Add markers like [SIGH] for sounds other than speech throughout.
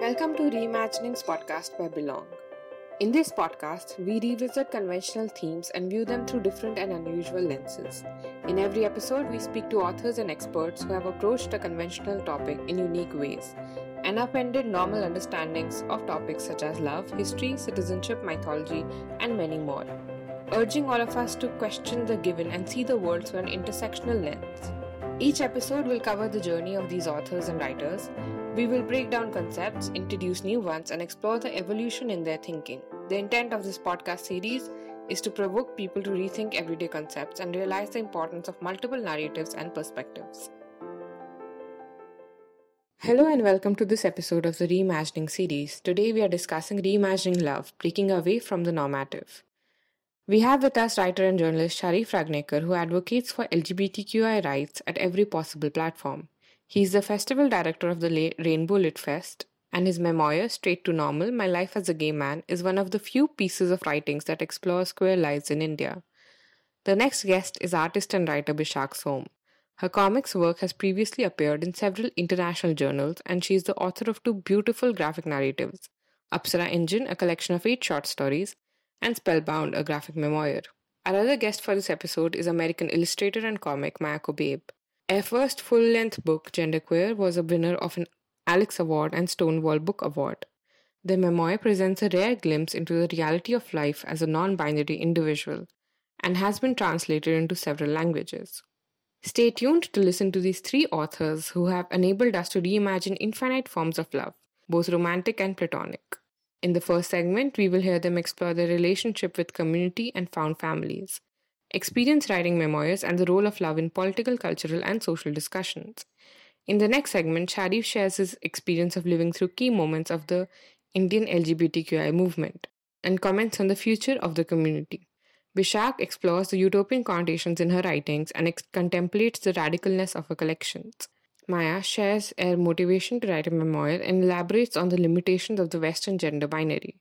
Welcome to Reimaginings podcast by Belongg. In this podcast, we revisit conventional themes and view them through different and unusual lenses. In every episode, we speak to authors and experts who have approached a conventional topic in unique ways and upended normal understandings of topics such as love, history, citizenship, mythology, and many more, urging all of us to question the given and see the world through an intersectional lens. Each episode will cover the journey of these authors and writers. We will break down concepts, introduce new ones, and explore the evolution in their thinking. The intent of this podcast series is to provoke people to rethink everyday concepts and realize the importance of multiple narratives and perspectives. Hello and welcome to this episode of the Reimagining series. Today we are discussing reimagining love, breaking away from the normative. We have with us writer and journalist Sharif Rangnekar, who advocates for LGBTQI rights at every possible platform. He is the festival director of the Rainbow Lit Fest, and his memoir, Straight to Normal My Life as a Gay Man, is one of the few pieces of writings that explores queer lives in India. The next guest is artist and writer Bishakh Som. Her comics work has previously appeared in several international journals, and she is the author of two beautiful graphic narratives Apsara Engine, a collection of eight short stories, and Spellbound, a graphic memoir. Our other guest for this episode is American illustrator and comic Maia Kobabe. Her first full length book, Genderqueer, was a winner of an Alex Award and Stonewall Book Award. The memoir presents a rare glimpse into the reality of life as a non binary individual and has been translated into several languages. Stay tuned to listen to these three authors who have enabled us to reimagine infinite forms of love, both romantic and platonic. In the first segment, we will hear them explore their relationship with community and found families, experience writing memoirs, and the role of love in political, cultural, and social discussions. In the next segment, Sharif shares his experience of living through key moments of the Indian LGBTQI movement and comments on the future of the community. Bishakh explores the utopian connotations in her writings and ex- contemplates the radicalness of her collections. Maia shares her motivation to write a memoir and elaborates on the limitations of the Western gender binary.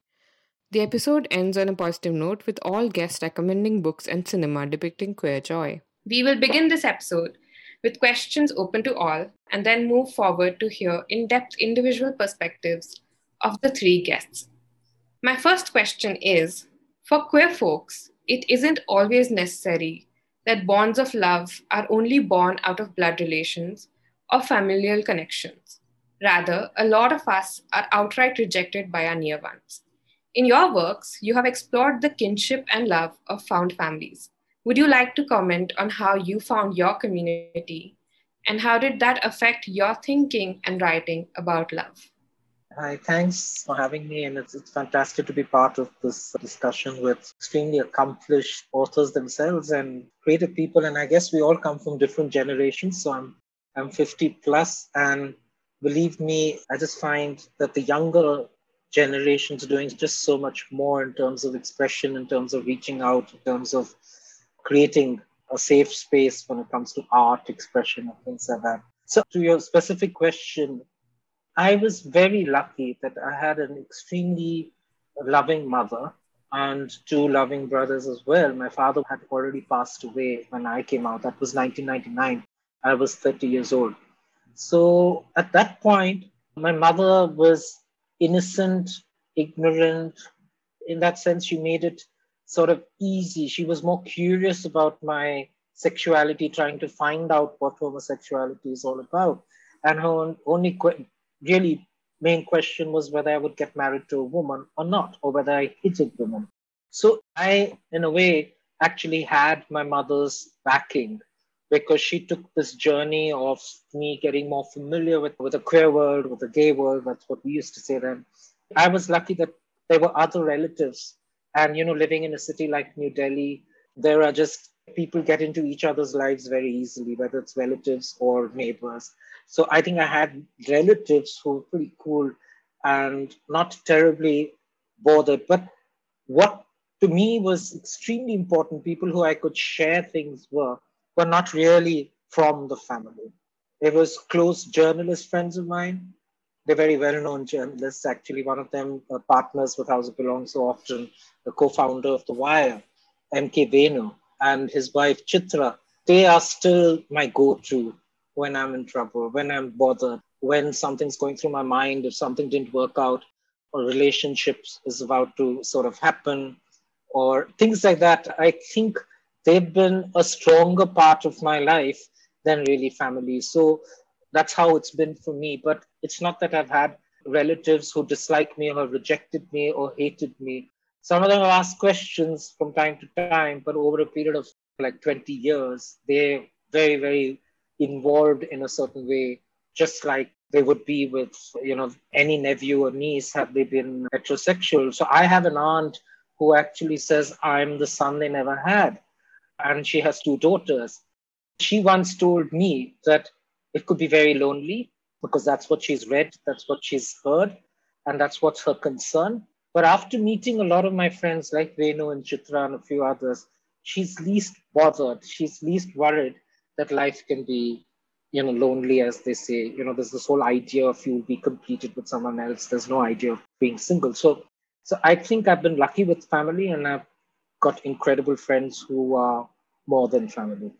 The episode ends on a positive note with all guests recommending books and cinema depicting queer joy. We will begin this episode with questions open to all and then move forward to hear in depth individual perspectives of the three guests. My first question is For queer folks, it isn't always necessary that bonds of love are only born out of blood relations or familial connections. Rather, a lot of us are outright rejected by our near ones. In your works, you have explored the kinship and love of found families. Would you like to comment on how you found your community and how did that affect your thinking and writing about love? Hi, thanks for having me. And it's, it's fantastic to be part of this discussion with extremely accomplished authors themselves and creative people. And I guess we all come from different generations. So I'm I'm 50 plus, and believe me, I just find that the younger generations doing just so much more in terms of expression, in terms of reaching out, in terms of creating a safe space when it comes to art, expression, and things like that. So, to your specific question, I was very lucky that I had an extremely loving mother and two loving brothers as well. My father had already passed away when I came out. That was 1999. I was 30 years old. So at that point, my mother was innocent, ignorant. In that sense, she made it sort of easy. She was more curious about my sexuality, trying to find out what homosexuality is all about. And her only que- really main question was whether I would get married to a woman or not, or whether I hated women. So I, in a way, actually had my mother's backing because she took this journey of me getting more familiar with, with the queer world, with the gay world. That's what we used to say then. I was lucky that there were other relatives. And, you know, living in a city like New Delhi, there are just people get into each other's lives very easily, whether it's relatives or neighbors. So I think I had relatives who were pretty cool and not terribly bothered. But what to me was extremely important, people who I could share things were were not really from the family. It was close journalist friends of mine. They're very well-known journalists. Actually, one of them uh, partners with House of Belongg so often, the co-founder of The Wire, M.K. Venu, and his wife Chitra. They are still my go-to when I'm in trouble, when I'm bothered, when something's going through my mind, if something didn't work out, or relationships is about to sort of happen, or things like that, I think they've been a stronger part of my life than really family. So that's how it's been for me. But it's not that I've had relatives who dislike me or rejected me or hated me. Some of them have asked questions from time to time, but over a period of like 20 years, they're very, very involved in a certain way, just like they would be with, you know, any nephew or niece had they been heterosexual. So I have an aunt who actually says, I'm the son they never had. And she has two daughters. She once told me that it could be very lonely because that's what she's read, that's what she's heard, and that's what's her concern. But after meeting a lot of my friends like Renu and Chitra and a few others, she's least bothered, she's least worried that life can be, you know, lonely, as they say. You know, there's this whole idea of you'll be completed with someone else. There's no idea of being single. So, so I think I've been lucky with family, and I've got incredible friends who are more than family.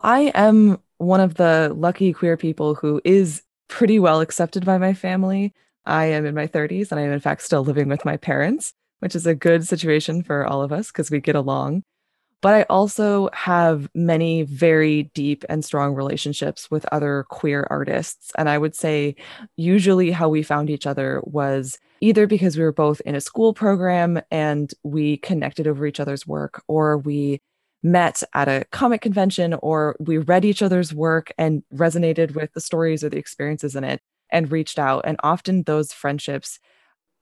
I am one of the lucky queer people who is pretty well accepted by my family. I am in my 30s and I am, in fact, still living with my parents, which is a good situation for all of us because we get along. But I also have many very deep and strong relationships with other queer artists. And I would say, usually, how we found each other was either because we were both in a school program and we connected over each other's work, or we met at a comic convention or we read each other's work and resonated with the stories or the experiences in it and reached out. And often those friendships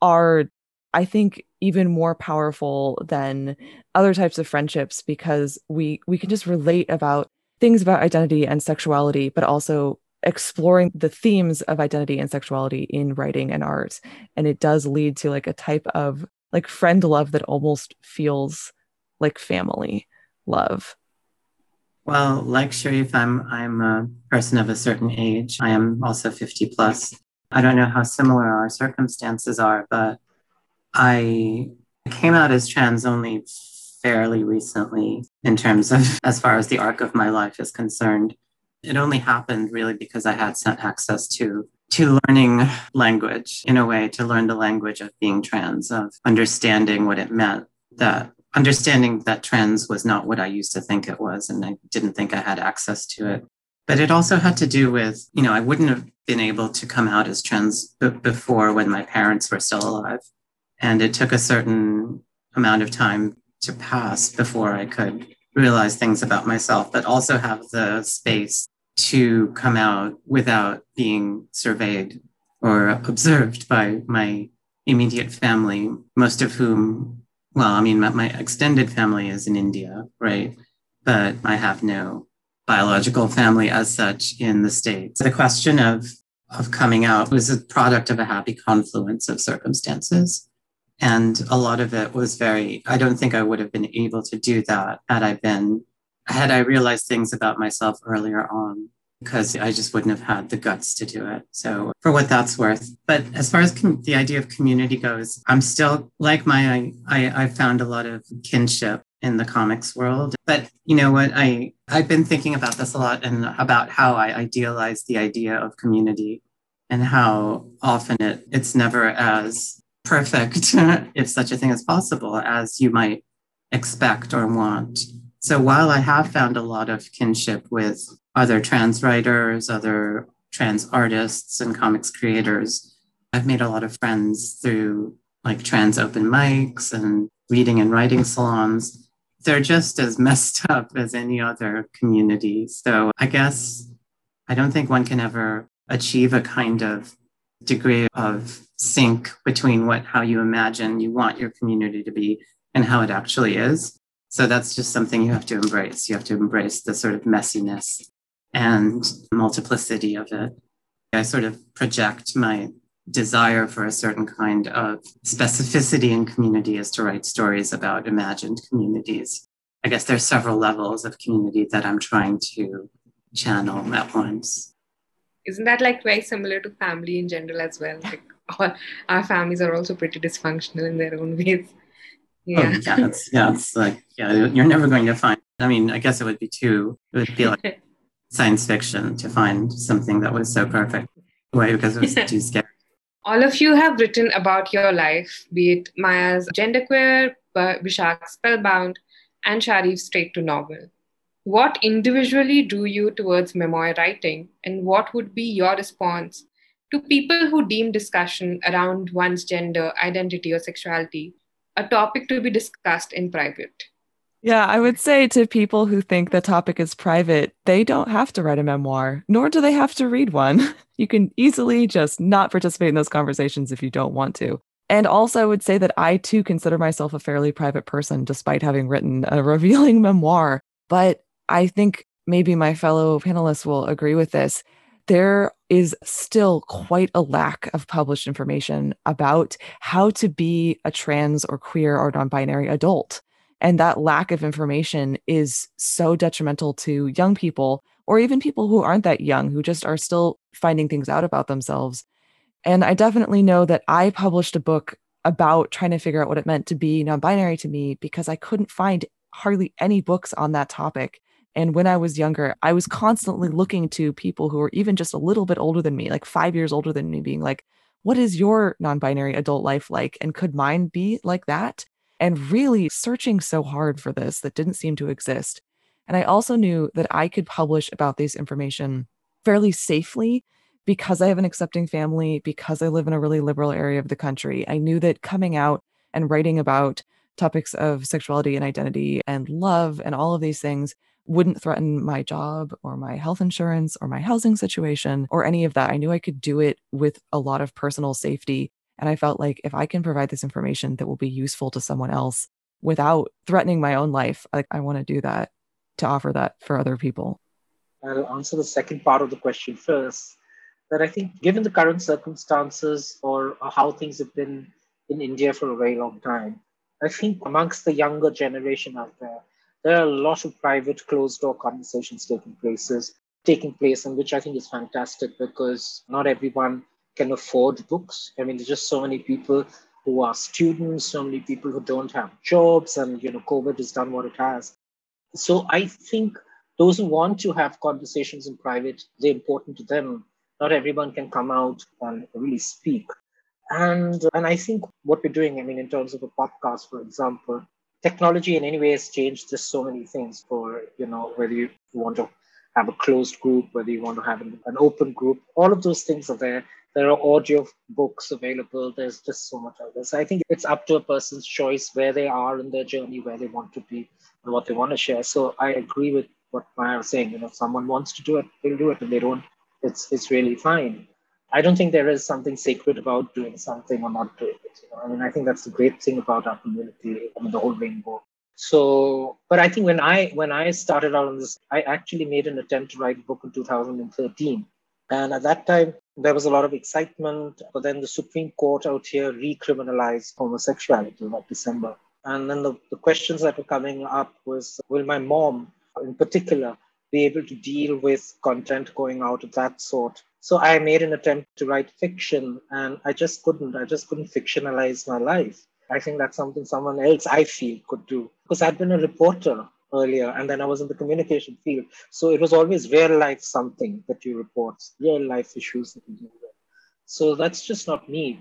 are, I think, even more powerful than other types of friendships because we we can just relate about things about identity and sexuality, but also exploring the themes of identity and sexuality in writing and art. And it does lead to like a type of like friend love that almost feels like family love? Well, like Sharif, I'm I'm a person of a certain age. I am also 50 plus. I don't know how similar our circumstances are, but I came out as trans only fairly recently in terms of [LAUGHS] as far as the arc of my life is concerned. It only happened really because I had access to to learning language in a way to learn the language of being trans, of understanding what it meant that understanding that trans was not what I used to think it was, and I didn't think I had access to it. But it also had to do with, you know, I wouldn't have been able to come out as trans b- before when my parents were still alive. And it took a certain amount of time to pass before I could realize things about myself, but also have the space to come out without being surveyed or observed by my immediate family, most of whom well, I mean, my, extended family is in India, right? But I have no biological family as such in the States. The question of, of coming out was a product of a happy confluence of circumstances. And a lot of it was very, I don't think I would have been able to do that had I been, had I realized things about myself earlier on because I just wouldn't have had the guts to do it. So, for what that's worth. But as far as com- the idea of community goes, I'm still like my, I, I found a lot of kinship in the comics world. But you know what? I, I've been thinking about this a lot and about how I idealize the idea of community and how often it, it's never as perfect, [LAUGHS] if such a thing is possible, as you might expect or want. So while I have found a lot of kinship with other trans writers, other trans artists, and comics creators. I've made a lot of friends through like trans open mics and reading and writing salons. They're just as [LAUGHS] messed up as any other community. So I guess I don't think one can ever achieve a kind of degree of sync between what how you imagine you want your community to be and how it actually is. So that's just something you have to embrace. You have to embrace the sort of messiness and multiplicity of it. I sort of project my desire for a certain kind of specificity in community is to write stories about imagined communities. I guess there's several levels of community that I'm trying to channel at once. Isn't that like very similar to family in general as well? Like all, our families are also pretty dysfunctional in their own ways. Yeah. Oh, yeah, it's, yeah, it's like, yeah, you're never going to find, I mean, I guess it would be too, it would be like [LAUGHS] science fiction to find something that was so perfect. away because it was too [LAUGHS] scary. All of you have written about your life, be it Maia's genderqueer, Bishakh's spellbound, and Sharif's straight to normal. What individually drew you towards memoir writing, and what would be your response to people who deem discussion around one's gender, identity, or sexuality a topic to be discussed in private? Yeah, I would say to people who think the topic is private, they don't have to write a memoir, nor do they have to read one. [LAUGHS] You can easily just not participate in those conversations if you don't want to. And also, I would say that I too consider myself a fairly private person, despite having written a [LAUGHS] revealing memoir. But I think maybe my fellow panelists will agree with this. There is still quite a lack of published information about how to be a trans or queer or non binary adult. And that lack of information is so detrimental to young people or even people who aren't that young, who just are still finding things out about themselves. And I definitely know that I published a book about trying to figure out what it meant to be non binary to me because I couldn't find hardly any books on that topic. And when I was younger, I was constantly looking to people who were even just a little bit older than me, like five years older than me, being like, what is your non binary adult life like? And could mine be like that? and really searching so hard for this that didn't seem to exist. And I also knew that I could publish about this information fairly safely because I have an accepting family, because I live in a really liberal area of the country. I knew that coming out and writing about topics of sexuality and identity and love and all of these things wouldn't threaten my job or my health insurance or my housing situation or any of that. I knew I could do it with a lot of personal safety and I felt like if I can provide this information that will be useful to someone else without threatening my own life, like I want to do that to offer that for other people. I'll answer the second part of the question first. That I think, given the current circumstances or how things have been in India for a very long time, I think amongst the younger generation out there, there are a lot of private closed door conversations taking places, taking place, and which I think is fantastic because not everyone can afford books. I mean, there's just so many people who are students, so many people who don't have jobs, and you know, COVID has done what it has. So I think those who want to have conversations in private, they're important to them. Not everyone can come out and really speak. And and I think what we're doing, I mean, in terms of a podcast, for example, technology in any way has changed just so many things for, you know, whether you want to have a closed group, whether you want to have an, an open group, all of those things are there. There are audio books available. There's just so much out there. So i think it's up to a person's choice where they are in their journey where they want to be and what they want to share. So i agree with what maia was saying. You know if someone wants to do it they'll do it. And they don't it's it's really fine i don't think there is something sacred about doing something or not doing it you know i mean i think that's the great thing about our community i mean the whole rainbow so but i think when i when i started out on this i actually made an attempt to write a book in 2013 and at that time, there was a lot of excitement. But then the Supreme Court out here recriminalized homosexuality that December. And then the, the questions that were coming up was will my mom, in particular, be able to deal with content going out of that sort? So I made an attempt to write fiction and I just couldn't. I just couldn't fictionalize my life. I think that's something someone else I feel could do. Because I'd been a reporter earlier, and then I was in the communication field. So it was always real life something that you report, real life issues that you deal with. So that's just not me.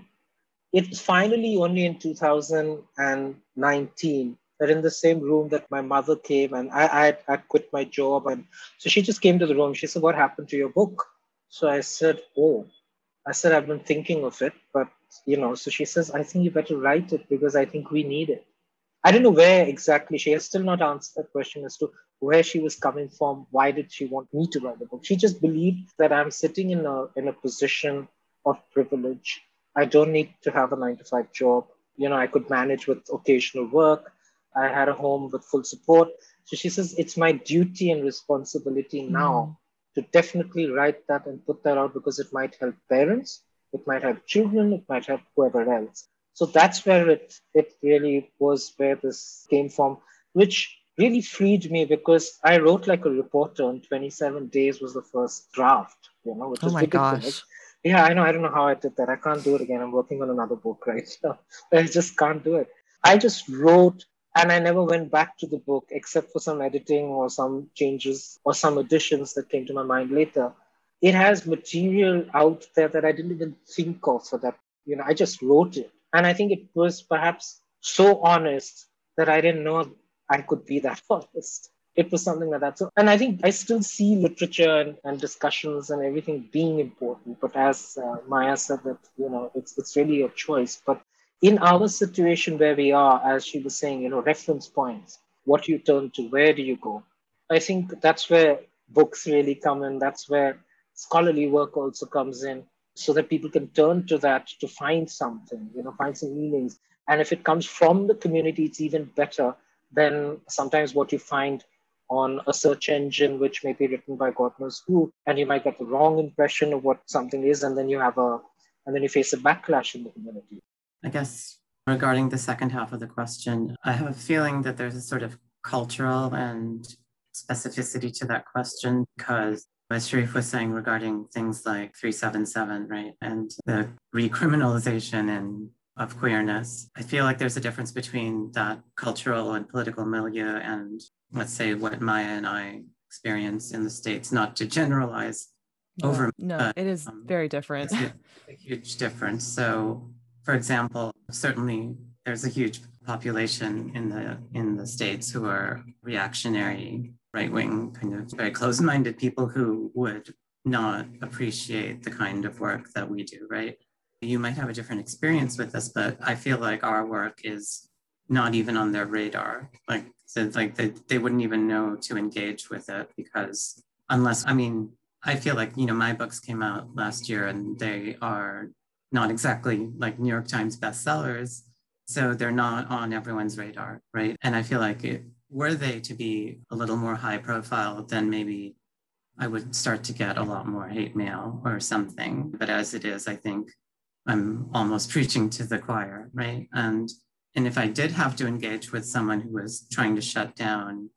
It's finally only in 2019 that in the same room that my mother came and I, I, I quit my job. And so she just came to the room. She said, What happened to your book? So I said, Oh, I said, I've been thinking of it, but you know, so she says, I think you better write it because I think we need it. I don't know where exactly. She has still not answered that question as to where she was coming from. Why did she want me to write the book? She just believed that I'm sitting in a in a position of privilege. I don't need to have a nine to five job. You know, I could manage with occasional work. I had a home with full support. So she says it's my duty and responsibility mm. now to definitely write that and put that out because it might help parents, it might help children, it might help whoever else. So that's where it it really was where this came from, which really freed me because I wrote like a reporter and 27 days was the first draft, you know, which oh was my ridiculous. gosh. Yeah, I know. I don't know how I did that. I can't do it again. I'm working on another book right now. [LAUGHS] I just can't do it. I just wrote and I never went back to the book except for some editing or some changes or some additions that came to my mind later it has material out there that I didn't even think of for that. You know, I just wrote it. And I think it was perhaps so honest that I didn't know I could be that [LAUGHS] honest. It was something like that. So, and I think I still see literature and, and discussions and everything being important. But as uh, Maia said, that you know, it's it's really a choice. But in our situation where we are, as she was saying, you know, reference points, what you turn to, where do you go? I think that's where books really come in. That's where scholarly work also comes in, so that people can turn to that to find something, you know, find some meanings. And if it comes from the community, it's even better than sometimes what you find on a search engine, which may be written by God knows who, and you might get the wrong impression of what something is, and then you have a, and then you face a backlash in the community. I guess regarding the second half of the question, I have a feeling that there's a sort of cultural and specificity to that question because as Sharif was saying regarding things like 377, right, and the recriminalization and of queerness. I feel like there's a difference between that cultural and political milieu and let's say what Maia and I experience in the States, not to generalize no, over. No, but, it is um, very different. a huge difference. So for example, certainly there's a huge population in the in the states who are reactionary right wing kind of very close minded people who would not appreciate the kind of work that we do right you might have a different experience with this, but I feel like our work is not even on their radar. Like, so like they, they wouldn't even know to engage with it because unless, I mean, I feel like, you know, my books came out last year and they are not exactly like New York Times bestsellers. So they're not on everyone's radar, right? And I feel like it, were they to be a little more high profile, then maybe I would start to get a lot more hate mail or something. But as it is, I think I'm almost [LAUGHS] preaching to the choir, right? And and if I did have to engage with someone who was trying to shut down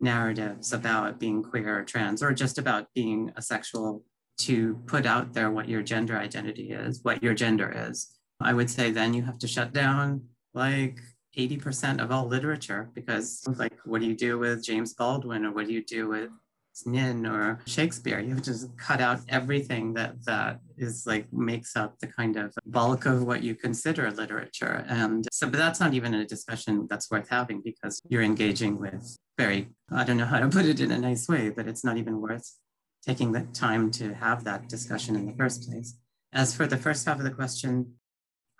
narratives about being queer or trans, or just about being asexual, to put out there what your gender identity is, what your gender is, I would say then you have to shut down like 80% of all literature because like what do you do with James Baldwin or what do you do with Nin or Shakespeare. You have to just cut out everything that that is like makes up the kind of bulk of what you consider literature. And so, but that's not even a discussion that's worth having because you're engaging with very, I don't know how to put it in a nice way, but it's not even worth taking the time to have that discussion in the first place. As for the first half of the question,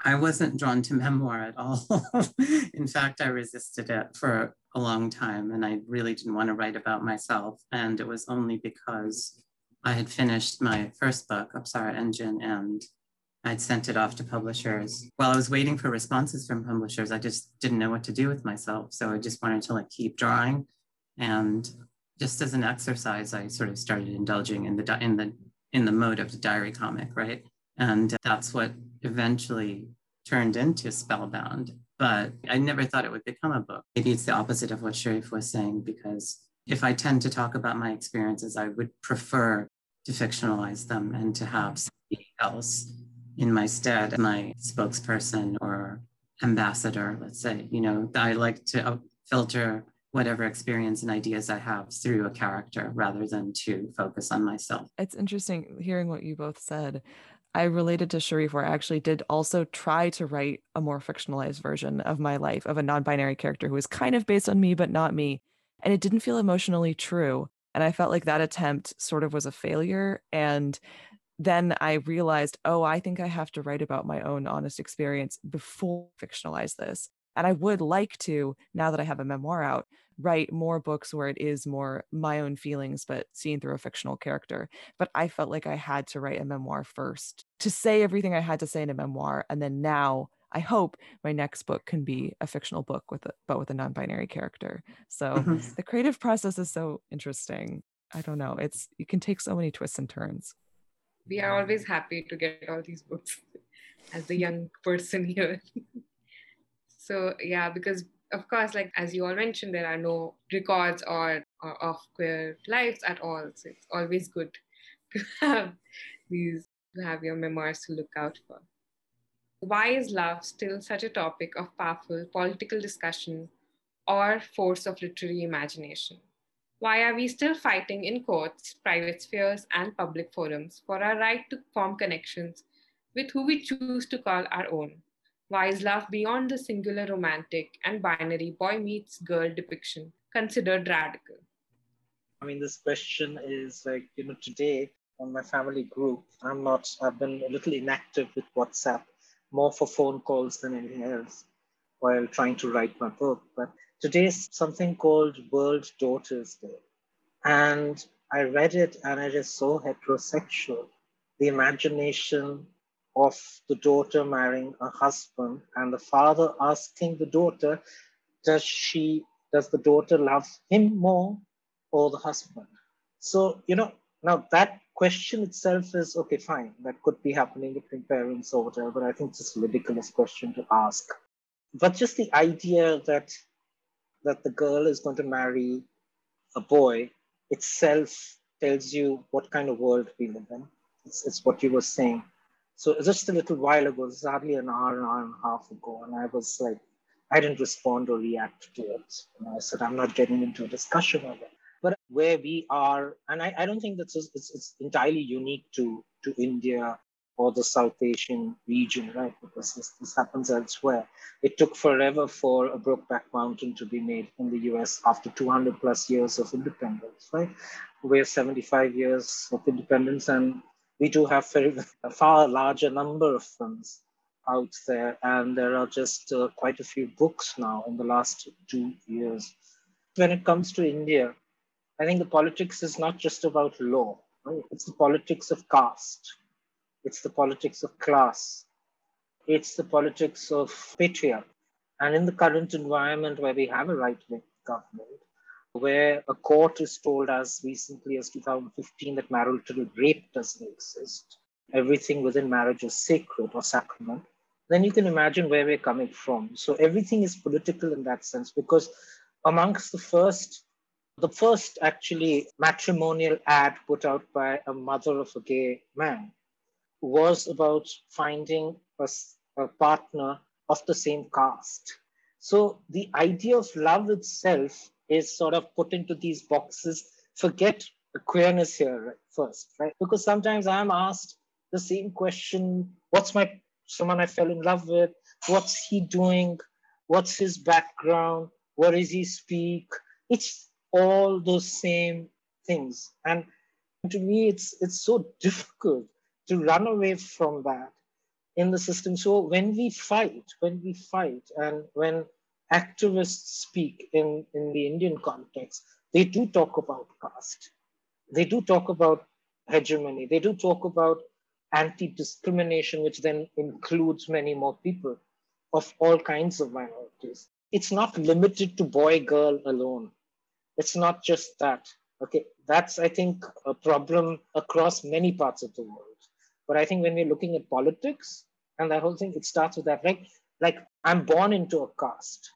I wasn't drawn to [LAUGHS] memoir at all. [LAUGHS] in fact, I resisted it for a long time and I really didn't want to write about myself. And it was only because I had finished my first book, Apsara Engine, and I'd sent it off to publishers. While I was waiting for responses from publishers, I just didn't know what to do with myself. So I just wanted to like keep drawing. And just as an exercise, I sort of started indulging in the in the in the mode of the diary comic, right? And that's what eventually turned into Spellbound but I never thought it would become a book. Maybe it's the opposite of what Sharif was saying, because if I tend to talk about my experiences, I would prefer to fictionalize them and to have somebody else in my stead, my spokesperson or ambassador, let's say. You know, I like to uh, filter whatever experience and ideas I have through a character rather than to focus on myself. It's interesting hearing what you both said. I related to Sharif where I actually did also try to write a more fictionalized version of my life of a non-binary character who was kind of based on me but not me and it didn't feel emotionally true and I felt like that attempt sort of was a failure and then I realized oh I think I have to write about my own honest experience before fictionalize this and I would like to now that I have a memoir out write more books where it is more my own feelings but seen through a fictional character. But i felt like i had to write a memoir first to say everything i had to say in a memoir and then now i hope my next book can be a fictional book with a but with a non-binary character. So mm-hmm. the creative process is so interesting. I don't know it's you can take so many twists and turns. We are always happy to get all these books [LAUGHS] as the young person here [LAUGHS] so yeah because of course, like as you all mentioned, there are no records or, or of queer lives at all. So it's always good to [LAUGHS] have these to have your memoirs to look out for. Why is love still such a topic of powerful political discussion or force of literary imagination? Why are we still fighting in courts, private spheres, and public forums for our right to form connections with who we choose to call our own? Why is love beyond the singular romantic and binary boy meets girl depiction considered radical? I mean, this question is like, you know, today on my family group, I'm not, I've been a little inactive with WhatsApp, more for phone calls than anything else while trying to write my book. But today is something called World Daughters Day. And I read it and it is so heterosexual. The imagination of the daughter marrying a husband and the father asking the daughter, does she, does the daughter love him more or the husband? So, you know, now that question itself is okay, fine. That could be happening between parents or whatever, but I think it's a ridiculous question to ask. But just the idea that that the girl is going to marry a boy itself tells you what kind of world we live in. It's, it's what you were saying. So just a little while ago, it's hardly an hour, an hour and a half ago, and I was like, I didn't respond or react to it. And I said, I'm not getting into a discussion of it. But where we are, and I, I don't think that's it's, it's entirely unique to, to India or the South Asian region, right? Because this, this happens elsewhere. It took forever for a Brokeback Mountain to be made in the US after 200 plus years of independence, right? We're 75 years of independence, and we do have a far larger number of films out there, and there are just uh, quite a few books now in the last two years. When it comes to India, I think the politics is not just about law, right? it's the politics of caste it's the politics of class. It's the politics of patriarchy. And in the current environment where we have a right wing government, where a court is told as recently as 2015 that marital rape doesn't exist, everything within marriage is sacred or sacrament, then you can imagine where we're coming from. So everything is political in that sense because amongst the first, the first actually matrimonial ad put out by a mother of a gay man was about finding a, a partner of the same caste. So the idea of love itself is sort of put into these boxes. Forget queerness here first, right? Because sometimes I'm asked the same question: What's my someone I fell in love with? What's he doing? What's his background? What does he speak? It's all those same things, and to me, it's it's so difficult to run away from that in the system. So when we fight, when we fight, and when activists speak in, in the Indian context, they do talk about caste. They do talk about hegemony. They do talk about anti discrimination, which then includes many more people of all kinds of minorities. It's not limited to boy girl alone. It's not just that. Okay, that's, I think, a problem across many parts of the world. But I think when we're looking at politics and that whole thing, it starts with that, right? Like I'm born into a caste.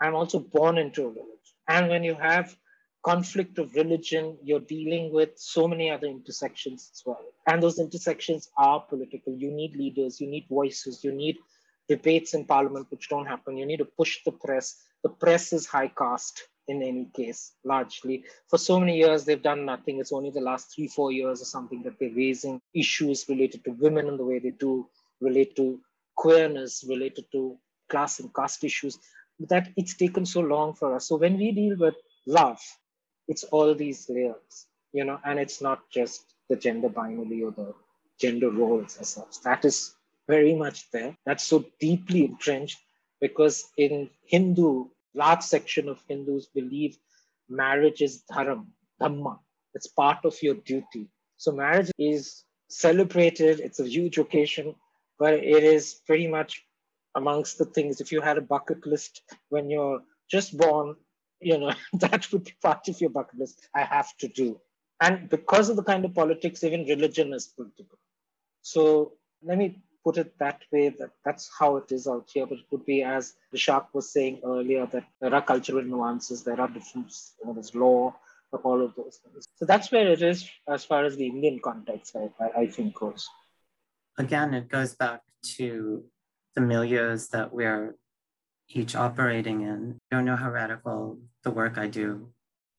I'm also born into a village. And when you have conflict of religion, you're dealing with so many other intersections as well. And those intersections are political. You need leaders, you need voices, you need debates in parliament, which don't happen. You need to push the press. The press is high caste in any case, largely. For so many years, they've done nothing. It's only the last three, four years or something that they're raising issues related to women and the way they do, relate to queerness, related to class and caste issues, that it's taken so long for us. So when we deal with love, it's all these layers, you know, and it's not just the gender binary or the gender roles as such. That is very much there. That's so deeply entrenched because in Hindu large section of Hindus believe marriage is dharam, dhamma. It's part of your duty. So marriage is celebrated. It's a huge occasion, but it is pretty much amongst the things. If you had a bucket list when you're just born, you know, [LAUGHS] that would be part of your bucket list. I have to do. And because of the kind of politics, even religion is political. So let me put it that way that that's how it is out here but it could be as Bishakh was saying earlier that there are cultural nuances there are differences you know, there's law all of those things so that's where it is as far as the indian context i, I think goes again it goes back to the milieus that we're each operating in I don't know how radical the work i do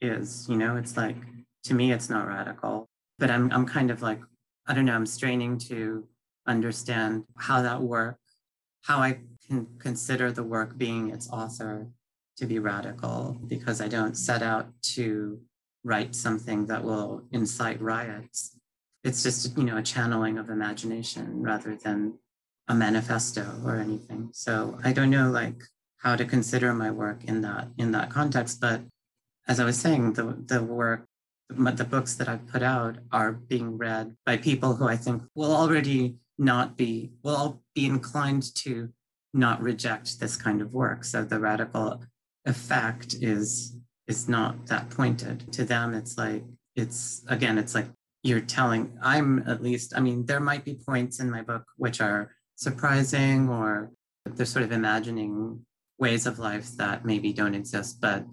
is. You know, it's like to me, it's not radical, but I'm I'm kind of like I don't know. I'm straining to understand how that work, how I can consider the work being its author to be radical, because I don't set out to write something that will incite riots. It's just you know a channeling of imagination rather than a manifesto or anything. So I don't know like how to consider my work in that in that context. But as I was saying, the the work the books that I've put out are being read by people who I think will already not be will be inclined to not reject this kind of work. So the radical effect is is not that pointed. To them, it's like it's again, it's like you're telling I'm at least, I mean, there might be points in my book which are surprising or they're sort of imagining ways of life that maybe don't exist. But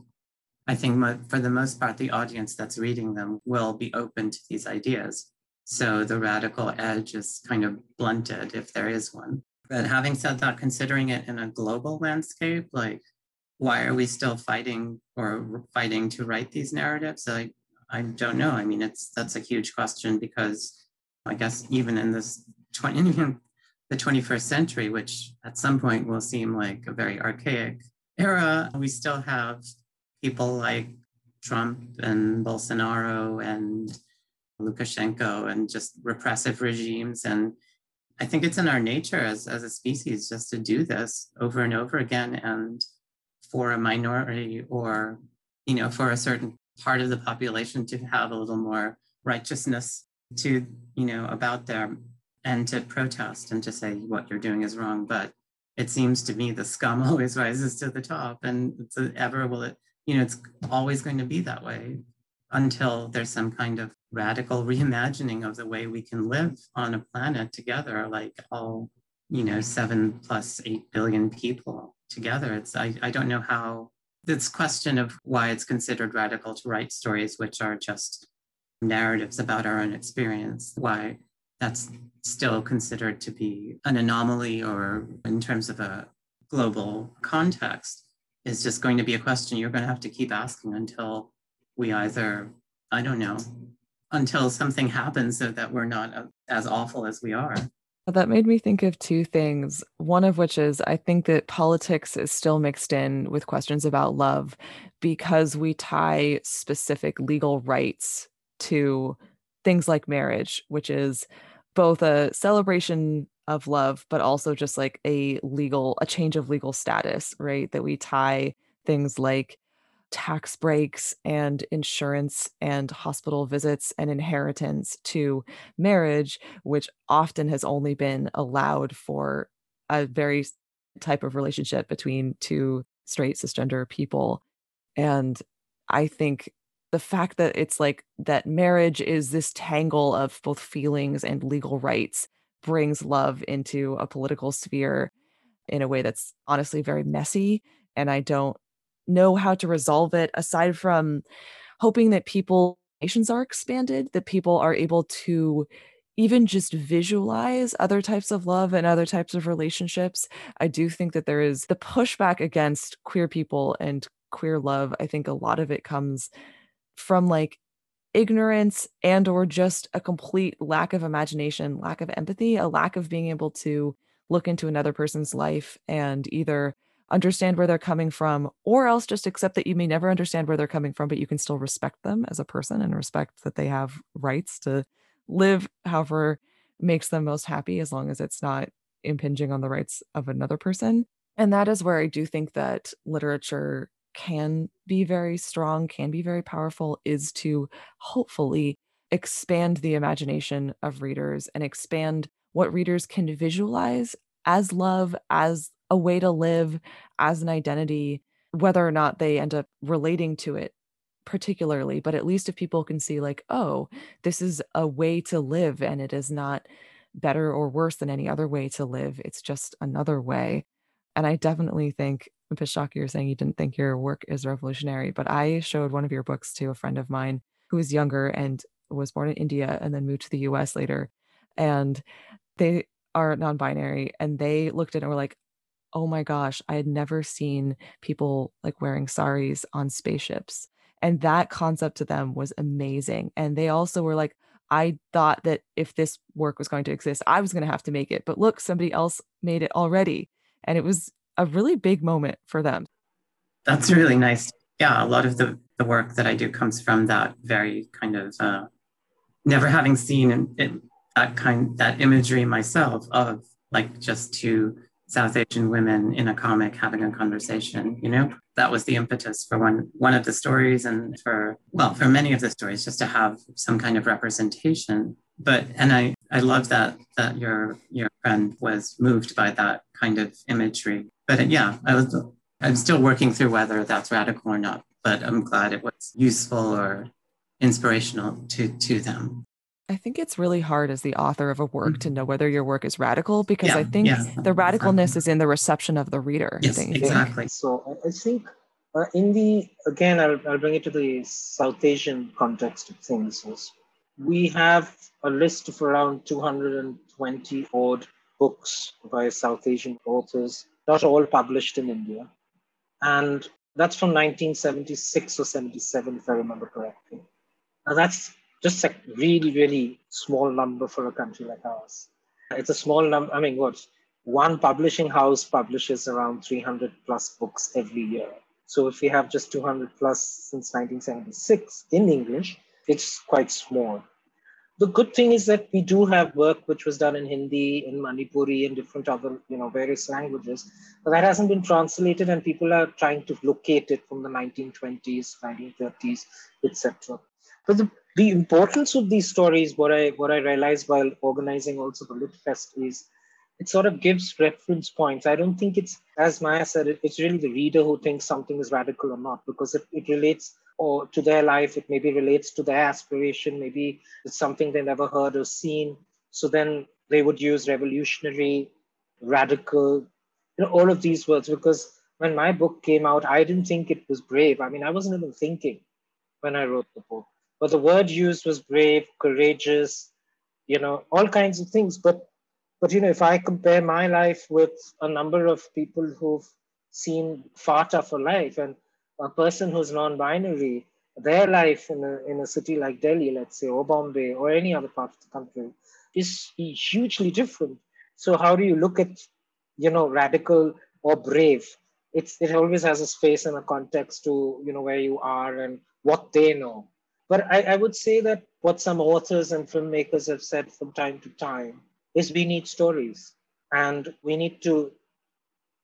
I think for the most part, the audience that's reading them will be open to these ideas. So the radical edge is kind of blunted if there is one. But having said that, considering it in a global landscape, like why are we still fighting or fighting to write these narratives? I, I don't know. I mean, it's that's a huge question because I guess even in this 20, [LAUGHS] the 21st century, which at some point will seem like a very archaic era, we still have people like Trump and Bolsonaro and Lukashenko and just repressive regimes. And I think it's in our nature as, as a species just to do this over and over again. And for a minority or, you know, for a certain part of the population to have a little more righteousness to, you know, about them and to protest and to say what you're doing is wrong. But it seems to me the scum [LAUGHS] always rises to the top, and it's ever will it, you know, it's always going to be that way until there's some kind of radical reimagining of the way we can live on a planet together, like all, you know, seven plus eight billion people together. It's I, I don't know how this question of why it's considered radical to write stories which are just narratives about our own experience, why that's still considered to be an anomaly or in terms of a global context is just going to be a question you're going to have to keep asking until we either, I don't know, until something happens so that we're not as awful as we are. That made me think of two things. One of which is I think that politics is still mixed in with questions about love because we tie specific legal rights to things like marriage, which is both a celebration of love, but also just like a legal, a change of legal status, right? That we tie things like tax breaks and insurance and hospital visits and inheritance to marriage, which often has only been allowed for a very type of relationship between two straight cisgender people. And I think the fact that it's like that marriage is this tangle of both feelings and legal rights brings love into a political sphere in a way that's honestly very messy. And I don't know how to resolve it aside from hoping that people nations are expanded, that people are able to even just visualize other types of love and other types of relationships. I do think that there is the pushback against queer people and queer love. I think a lot of it comes from like ignorance and or just a complete lack of imagination lack of empathy a lack of being able to look into another person's life and either understand where they're coming from or else just accept that you may never understand where they're coming from but you can still respect them as a person and respect that they have rights to live however makes them most happy as long as it's not impinging on the rights of another person. And that is where i do think that literature can be very strong, can be very powerful, is to hopefully expand the imagination of readers and expand what readers can visualize as love, as a way to live, as an identity, whether or not they end up relating to it particularly. But at least if people can see, like, oh, this is a way to live and it is not better or worse than any other way to live, it's just another way. And I definitely think Bishakh, you're saying you didn't think your work is revolutionary, but I showed one of your books to a friend of mine who was younger and was born in India and then moved to the US later. And they are non binary and they looked at it and were like, oh my gosh, I had never seen people like wearing saris on spaceships. And that concept to them was amazing. And they also were like, I thought that if this work was going to exist, I was going to have to make it. But look, somebody else made it already. And it was a really big moment for them. That's really nice. Yeah, a lot of the, the work that I do comes from that very kind of uh, never having seen it, that kind that imagery myself of like just two South Asian women in a comic having a conversation, you know? That was the impetus for one one of the stories and for well, for many of the stories, just to have some kind of representation. But and I I love that that your your friend was moved by that kind of imagery. But yeah, I was I'm still working through whether that's radical or not, but I'm glad it was useful or inspirational to to them. I think it's really hard as the author of a work to mm-hmm. know whether your work is radical because yeah, I think yeah, the radicalness exactly. is in the reception of the reader. Yes, exactly. So I think uh, in the again, I'll, I'll bring it to the South Asian context of things. We have a list of around 220 odd books by South Asian authors, not all published in India, and that's from 1976 or 77, if I remember correctly. Now that's just a really, really small number for a country like ours. It's a small number. I mean, what? One publishing house publishes around 300 plus books every year. So if we have just 200 plus since 1976 in English, it's quite small. The good thing is that we do have work which was done in Hindi, in Manipuri, and different other, you know, various languages, but that hasn't been translated, and people are trying to locate it from the 1920s, 1930s, etc. But the the importance of these stories, what I what I realized while organizing also the Lit Fest is it sort of gives reference points. I don't think it's as Maia said, it, it's really the reader who thinks something is radical or not, because it, it relates or to their life, it maybe relates to their aspiration, maybe it's something they never heard or seen. So then they would use revolutionary, radical, you know, all of these words. Because when my book came out, I didn't think it was brave. I mean, I wasn't even thinking when I wrote the book but the word used was brave, courageous, you know, all kinds of things. But but you know, if I compare my life with a number of people who've seen far tougher life and a person who's non-binary, their life in a in a city like Delhi, let's say, or Bombay, or any other part of the country, is hugely different. So how do you look at, you know, radical or brave? It's it always has a space and a context to you know where you are and what they know. But I, I would say that what some authors and filmmakers have said from time to time is we need stories and we need to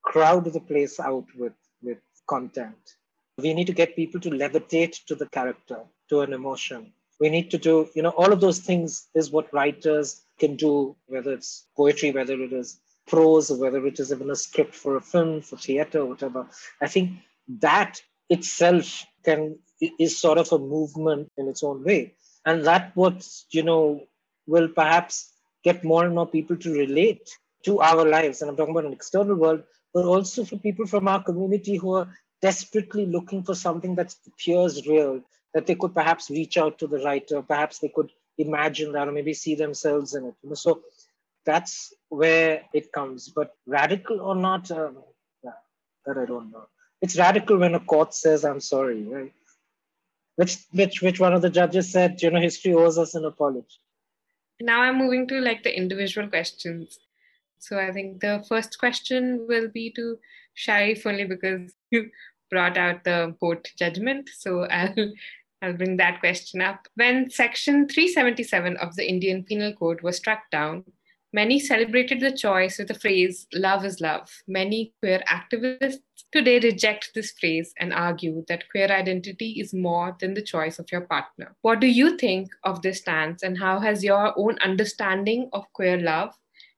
crowd the place out with, with content. We need to get people to levitate to the character, to an emotion. We need to do, you know, all of those things is what writers can do, whether it's poetry, whether it is prose, or whether it is even a script for a film, for theater, whatever. I think that itself can is sort of a movement in its own way. And that what, you know, will perhaps get more and more people to relate to our lives. And I'm talking about an external world, but also for people from our community who are desperately looking for something that appears real, that they could perhaps reach out to the writer, perhaps they could imagine that or maybe see themselves in it. You know? So that's where it comes. But radical or not, um, yeah, that I don't know. It's radical when a court says, I'm sorry, right? which which which one of the judges said you know history owes us an apology now i'm moving to like the individual questions so i think the first question will be to sharif only because you [LAUGHS] brought out the court judgment so i'll I'll bring that question up. When Section 377 of the Indian Penal Code was struck down, Many celebrated the choice with the phrase, love is love. Many queer activists today reject this phrase and argue that queer identity is more than the choice of your partner. What do you think of this stance, and how has your own understanding of queer love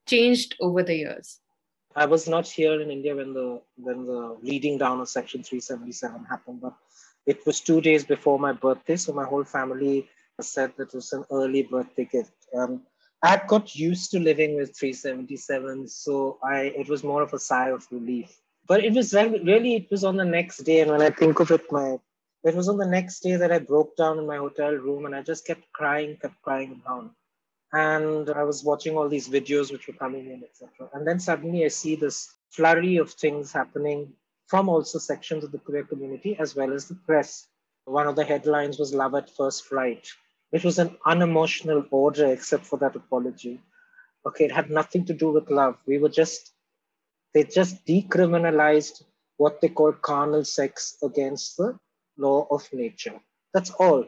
changed over the years? I was not here in India when the when the reading down of Section 377 happened, but it was two days before my birthday, so my whole family said that it was an early birthday gift. Um, I got used to living with 377, so I it was more of a sigh of relief. But it was really it was on the next day, and when I think of it, my it was on the next day that I broke down in my hotel room, and I just kept crying, kept crying down. And I was watching all these videos which were coming in, etc. And then suddenly I see this flurry of things happening from also sections of the queer community as well as the press. one of the headlines was Love at First Flight. It was an unemotional order except for that apology. Okay, it had nothing to do with love. We were just, they just decriminalized what they call carnal sex against the law of nature. That's all.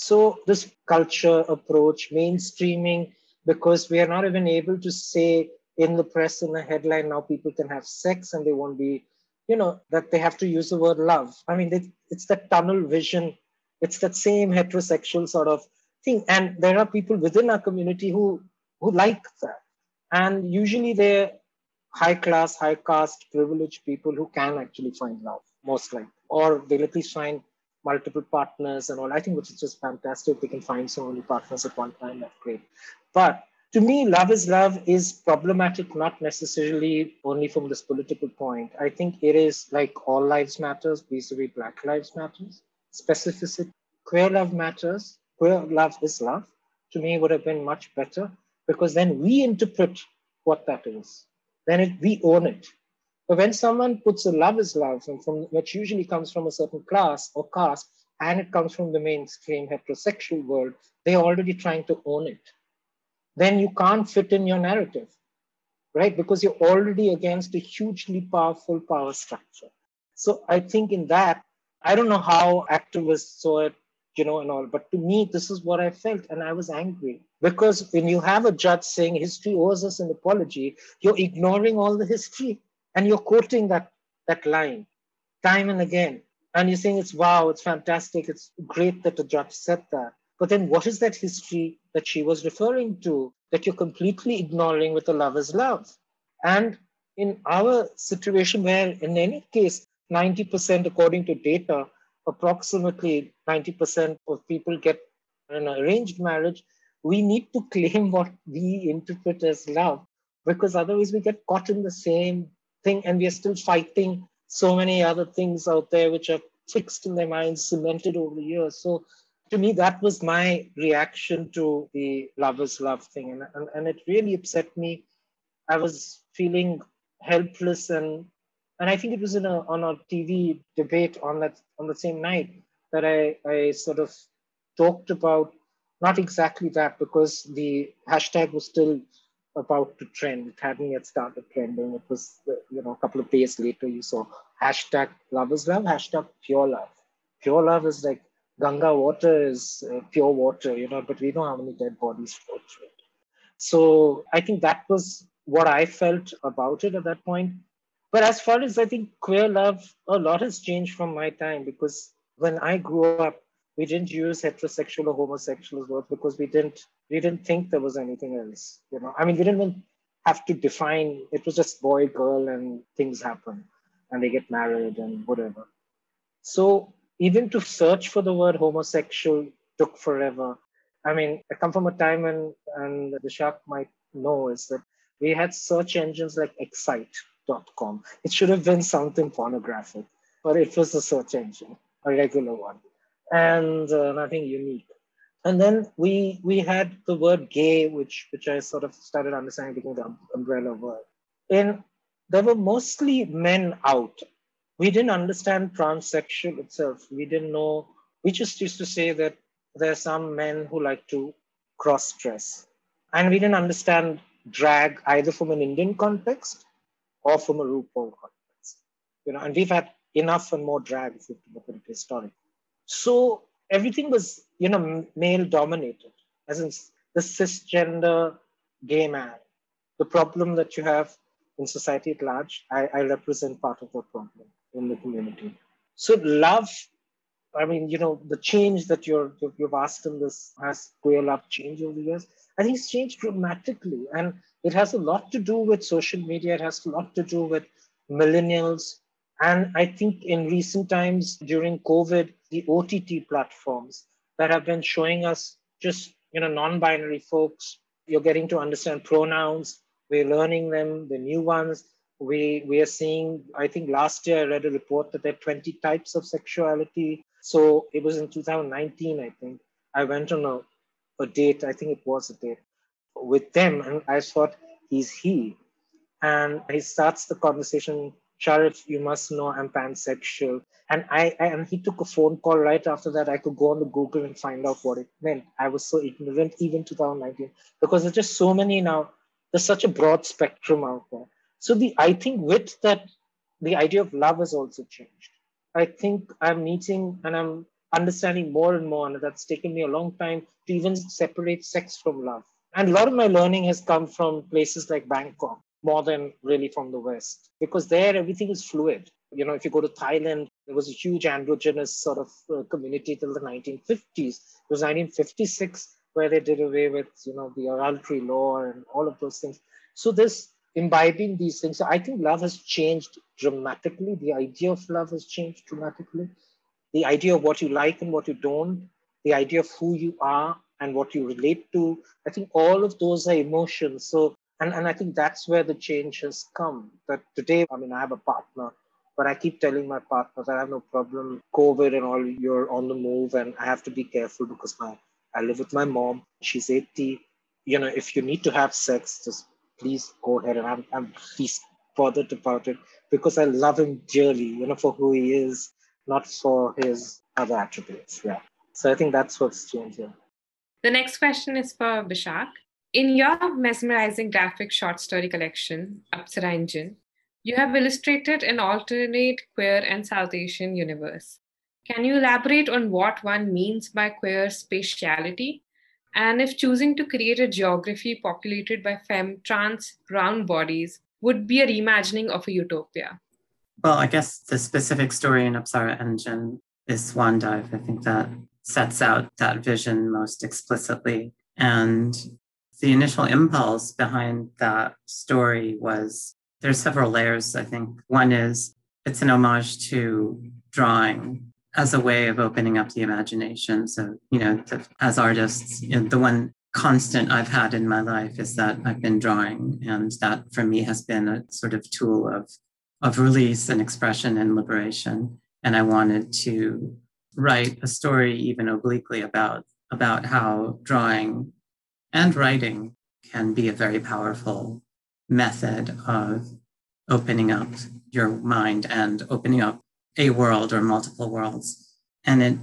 So, this culture approach, mainstreaming, because we are not even able to say in the press in the headline now people can have sex and they won't be, you know, that they have to use the word love. I mean, it's that tunnel vision. It's that same heterosexual sort of thing. And there are people within our community who who like that. And usually they're high class, high caste, privileged people who can actually find love, most likely. Or they'll at least find multiple partners and all. I think which is just fantastic. They can find so many partners at one time. That's great. But to me, love is love is problematic, not necessarily only from this political point. I think it is like all lives matters, vis-a-vis Black Lives Matters. Specificity, queer love matters. Queer love is love. To me, would have been much better because then we interpret what that is. Then it, we own it. But when someone puts a love is love, and from which usually comes from a certain class or caste, and it comes from the mainstream heterosexual world, they're already trying to own it. Then you can't fit in your narrative, right? Because you're already against a hugely powerful power structure. So I think in that, I don't know how activists saw it, you know, and all, but to me, this is what I felt, and I was angry because when you have a judge saying history owes us an apology, you're ignoring all the history and you're quoting that, that line time and again. And you're saying it's wow, it's fantastic, it's great that the judge said that. But then what is that history that she was referring to that you're completely ignoring with the lover's love? And in our situation, where in any case, 90%, according to data, approximately 90% of people get an arranged marriage, we need to claim what we interpret as love because otherwise we get caught in the same thing and we are still fighting so many other things out there which are fixed in their minds, cemented over the years. So to me, that was my reaction to the lovers love thing. And, and, and it really upset me. I was feeling helpless and and I think it was in a on a TV debate on that on the same night that I, I sort of talked about not exactly that because the hashtag was still about to trend. It hadn't yet started trending. It was, you know, a couple of days later, you saw hashtag lovers love, hashtag pure love. Pure love is like Ganga water is uh, pure water, you know, but we know how many dead bodies flow through it. So I think that was what I felt about it at that point. But as far as I think queer love, a lot has changed from my time because when I grew up, we didn't use heterosexual or homosexual as words because we didn't we didn't think there was anything else. You know, I mean, we didn't even have to define. It was just boy, girl, and things happen, and they get married and whatever. So even to search for the word homosexual took forever. I mean, I come from a time when, and the shark might know, is that we had search engines like excite.com. It should have been something pornographic, but it was a search engine, a regular one and uh, nothing unique. And then we we had the word gay, which which I sort of started understanding became the umbrella word. And there were mostly men out. We didn't understand transsexual itself. We didn't know. We just used to say that there are some men who like to cross dress, and we didn't understand drag either from an Indian context or from a RuPaul context. You know, and we've had enough and more drag if you look at it historically. So everything was, you know, male dominated, as in the cisgender gay man. The problem that you have in society at large, I, I represent part of the problem in the community. So love, I mean, you know, the change that you're you've asked in this has queer love changed over the years. I think it's changed dramatically, and it has a lot to do with social media. It has a lot to do with millennials and I think in recent times during COVID, the OTT platforms that have been showing us just, you know, non-binary folks, you're getting to understand pronouns, we're learning them, the new ones. We, we are seeing, I think last year I read a report that there are 20 types of sexuality. So it was in 2019, I think. I went on a, a date, I think it was a date with them, and I thought, he's he. And he starts the conversation Sharif, you must know I'm pansexual. And I, I, and he took a phone call right after that. I could go on the Google and find out what it meant. I was so ignorant, even 2019, because there's just so many now. There's such a broad spectrum out there. So the I think with that, the idea of love has also changed. I think I'm meeting and I'm understanding more and more, and that's taken me a long time to even separate sex from love. And a lot of my learning has come from places like Bangkok more than really from the West, because there everything is fluid. You know, if you go to Thailand, there was a huge androgynous sort of uh, community till the 1950s. It was 1956 where they did away with, you know, the adultery law and all of those things. So this imbibing these things, I think love has changed dramatically. The idea of love has changed dramatically. The idea of what you like and what you don't, the idea of who you are and what you relate to. I think all of those are emotions. So and, and I think that's where the change has come. That today, I mean, I have a partner, but I keep telling my partner that I have no problem. COVID and all, you're on the move, and I have to be careful because my I live with my mom. She's 80. You know, if you need to have sex, just please go ahead. And I'm, I'm please bothered about it because I love him dearly, you know, for who he is, not for his other attributes. Yeah. So I think that's what's changed here. The next question is for Bishakh. In your mesmerizing graphic short story collection, Apsara Engine, you have illustrated an alternate queer and South Asian universe. Can you elaborate on what one means by queer spatiality? And if choosing to create a geography populated by femme trans brown bodies would be a reimagining of a utopia? Well, I guess the specific story in Apsara Engine is Swan Dive. I think that sets out that vision most explicitly. And the initial impulse behind that story was there's several layers, I think. One is it's an homage to drawing as a way of opening up the imagination. So, you know, as artists, you know, the one constant I've had in my life is that I've been drawing. And that for me has been a sort of tool of, of release and expression and liberation. And I wanted to write a story even obliquely about, about how drawing and writing can be a very powerful method of opening up your mind and opening up a world or multiple worlds. And it,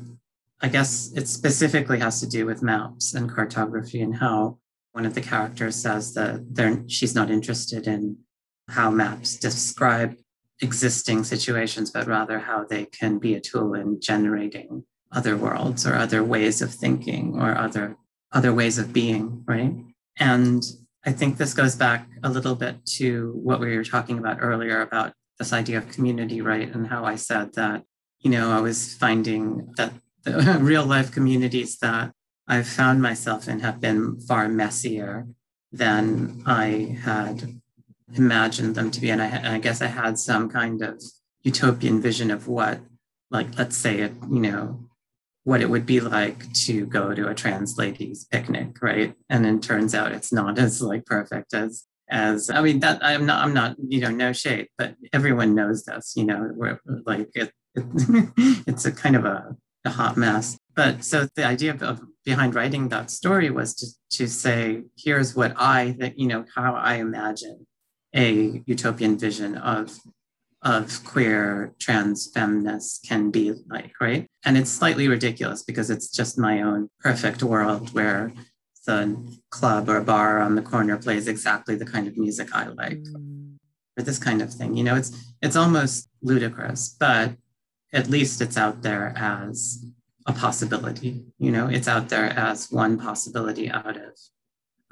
I guess, it specifically has to do with maps and cartography and how one of the characters says that she's not interested in how maps describe existing situations, but rather how they can be a tool in generating other worlds or other ways of thinking or other other ways of being, right? And I think this goes back a little bit to what we were talking about earlier about this idea of community, right? And how I said that, you know, I was finding that the [LAUGHS] real life communities that I've found myself in have been far messier than I had imagined them to be. And I, and I guess I had some kind of utopian vision of what, like, let's say, it, you know, what it would be like to go to a trans ladies picnic, right? And then turns out it's not [LAUGHS] as like perfect as as I mean that I'm not I'm not you know no shade, but everyone knows this, you know, we're like it, it [LAUGHS] it's a kind of a, a hot mess. But so the idea of, of behind writing that story was to to say here's what I that you know how I imagine a utopian vision of of queer trans feminists can be like, right? And it's slightly ridiculous because it's just my own perfect world where the club or bar on the corner plays exactly the kind of music I like. Or this kind of thing. You know, it's it's almost ludicrous, but at least it's out there as a possibility. You know, it's out there as one possibility out of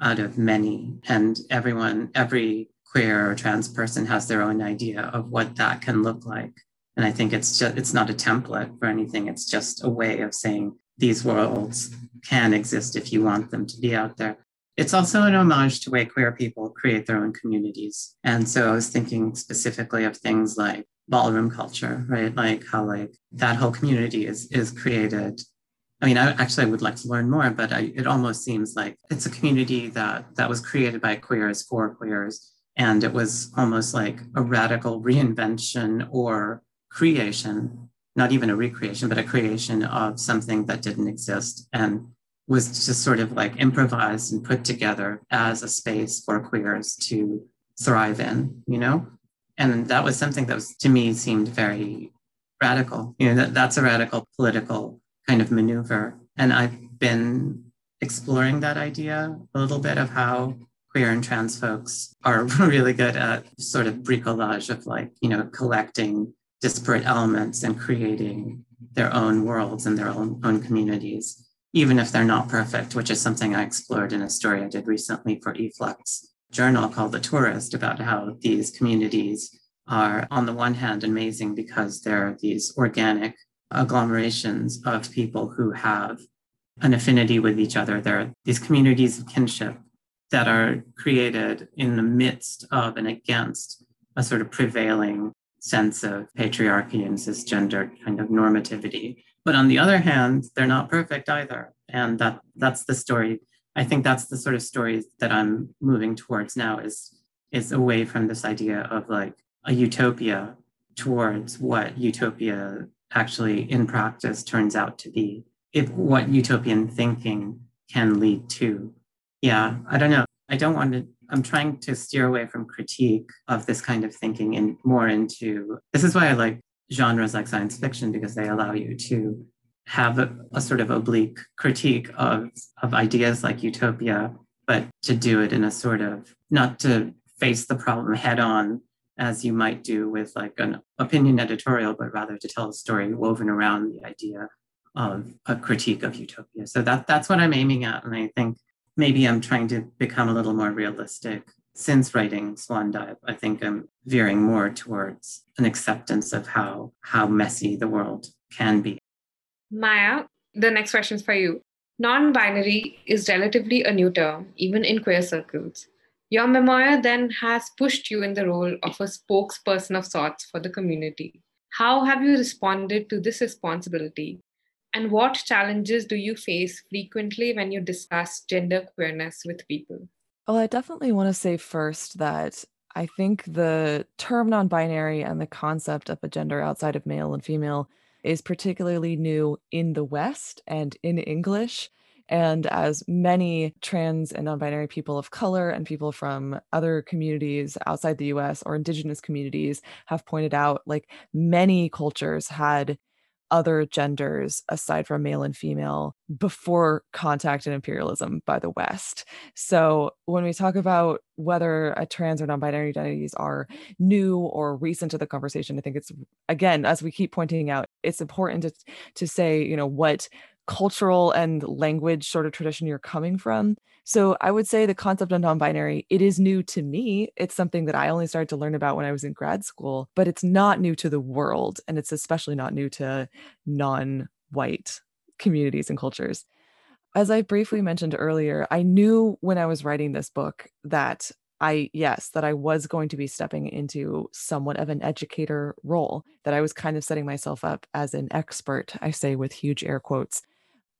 out of many. And everyone, every queer or trans person has their own idea of what that can look like. And I think it's just it's not a template for anything. It's just a way of saying these worlds can exist if you want them to be out there. It's also an homage to way queer people create their own communities. And so I was thinking specifically of things like ballroom culture, right? Like how like that whole community is is created. I mean, I actually would like to learn more, but I, it almost seems like it's a community that that was created by queers for queers and it was almost like a radical reinvention or creation, not even a recreation, but a creation of something that didn't exist and was just sort of like improvised and put together as a space for queers to thrive in, you know? And that was something that was, to me seemed very radical. You know, that, that's a radical political kind of maneuver. And I've been exploring that idea a little bit of how queer and trans folks are [LAUGHS] really good at sort of bricolage of like, you know, collecting disparate elements and creating their own worlds and their own, own communities, even if they're not perfect, which is something I explored in a story I did recently for e-flux journal called The Tourist about how these communities are, on the one hand, amazing because they're these organic agglomerations of people who have an affinity with each other. They're these communities of kinship that are created in the midst of and against a sort of prevailing sense of patriarchy and cisgender kind of normativity. But on the other hand, they're not perfect either. And that that's the story. I think that's the sort of story that I'm moving towards now is is away from this idea of like a utopia towards what utopia actually in practice turns out to be. If what utopian thinking can lead to. Yeah, I don't know. I don't want to I'm trying to steer away from critique of this kind of thinking and more into this is why I like genres like science fiction because they allow you to have a, a, sort of oblique critique of, of ideas like utopia, but to do it in a sort of not to face the problem head on as you might do with like an opinion editorial, but rather to tell a story woven around the idea of a critique of utopia. So that that's what I'm aiming at. And I think maybe I'm trying to become a little more realistic since writing Swan Dive. I think I'm veering more towards an acceptance of how how messy the world can be. Maia, the next question is for you. Non-binary is relatively a new term, even in queer circles. Your memoir then has pushed you in the role of a spokesperson of sorts for the community. How have you responded to this responsibility? And what challenges do you face frequently when you discuss gender queerness with people? Well, I definitely want to say first that I think the term non binary and the concept of a gender outside of male and female is particularly new in the West and in English. And as many trans and non binary people of color and people from other communities outside the US or indigenous communities have pointed out, like many cultures had other genders aside from male and female before contact and imperialism by the West. So when we talk about whether a trans or non-binary identities are new or recent to the conversation, I think it's again, as we keep pointing out, it's important to to say, you know, what cultural and language sort of tradition you're coming from. So I would say the concept of non-binary, it is new to me. It's something that I only started to learn about when I was in grad school, but it's not new to the world and it's especially not new to non-white communities and cultures. As I briefly mentioned earlier, I knew when I was writing this book that I, yes, that I was going to be stepping into somewhat of an educator role, that I was kind of setting myself up as an expert, I say with huge air quotes,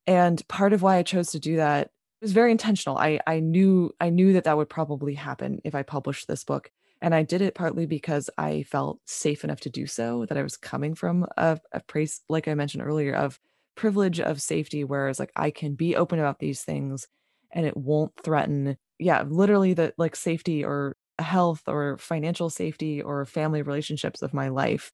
and part of why I chose to do that was very intentional. I I knew I knew that that would probably happen if I published this book. And I did it partly because I felt safe enough to do so, that I was coming from a, a place, like I mentioned earlier, of privilege of safety, whereas like I can be open about these things and it won't threaten, yeah, literally the like safety or health or financial safety or family relationships of my life.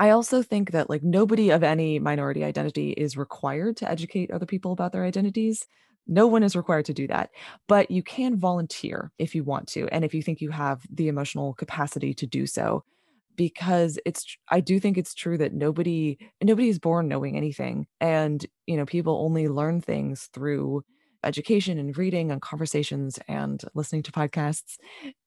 I also think that like nobody of any minority identity is required to educate other people about their identities. No one is required to do that, but you can volunteer if you want to and if you think you have the emotional capacity to do so because it's I do think it's true that nobody nobody is born knowing anything and you know people only learn things through education and reading and conversations and listening to podcasts.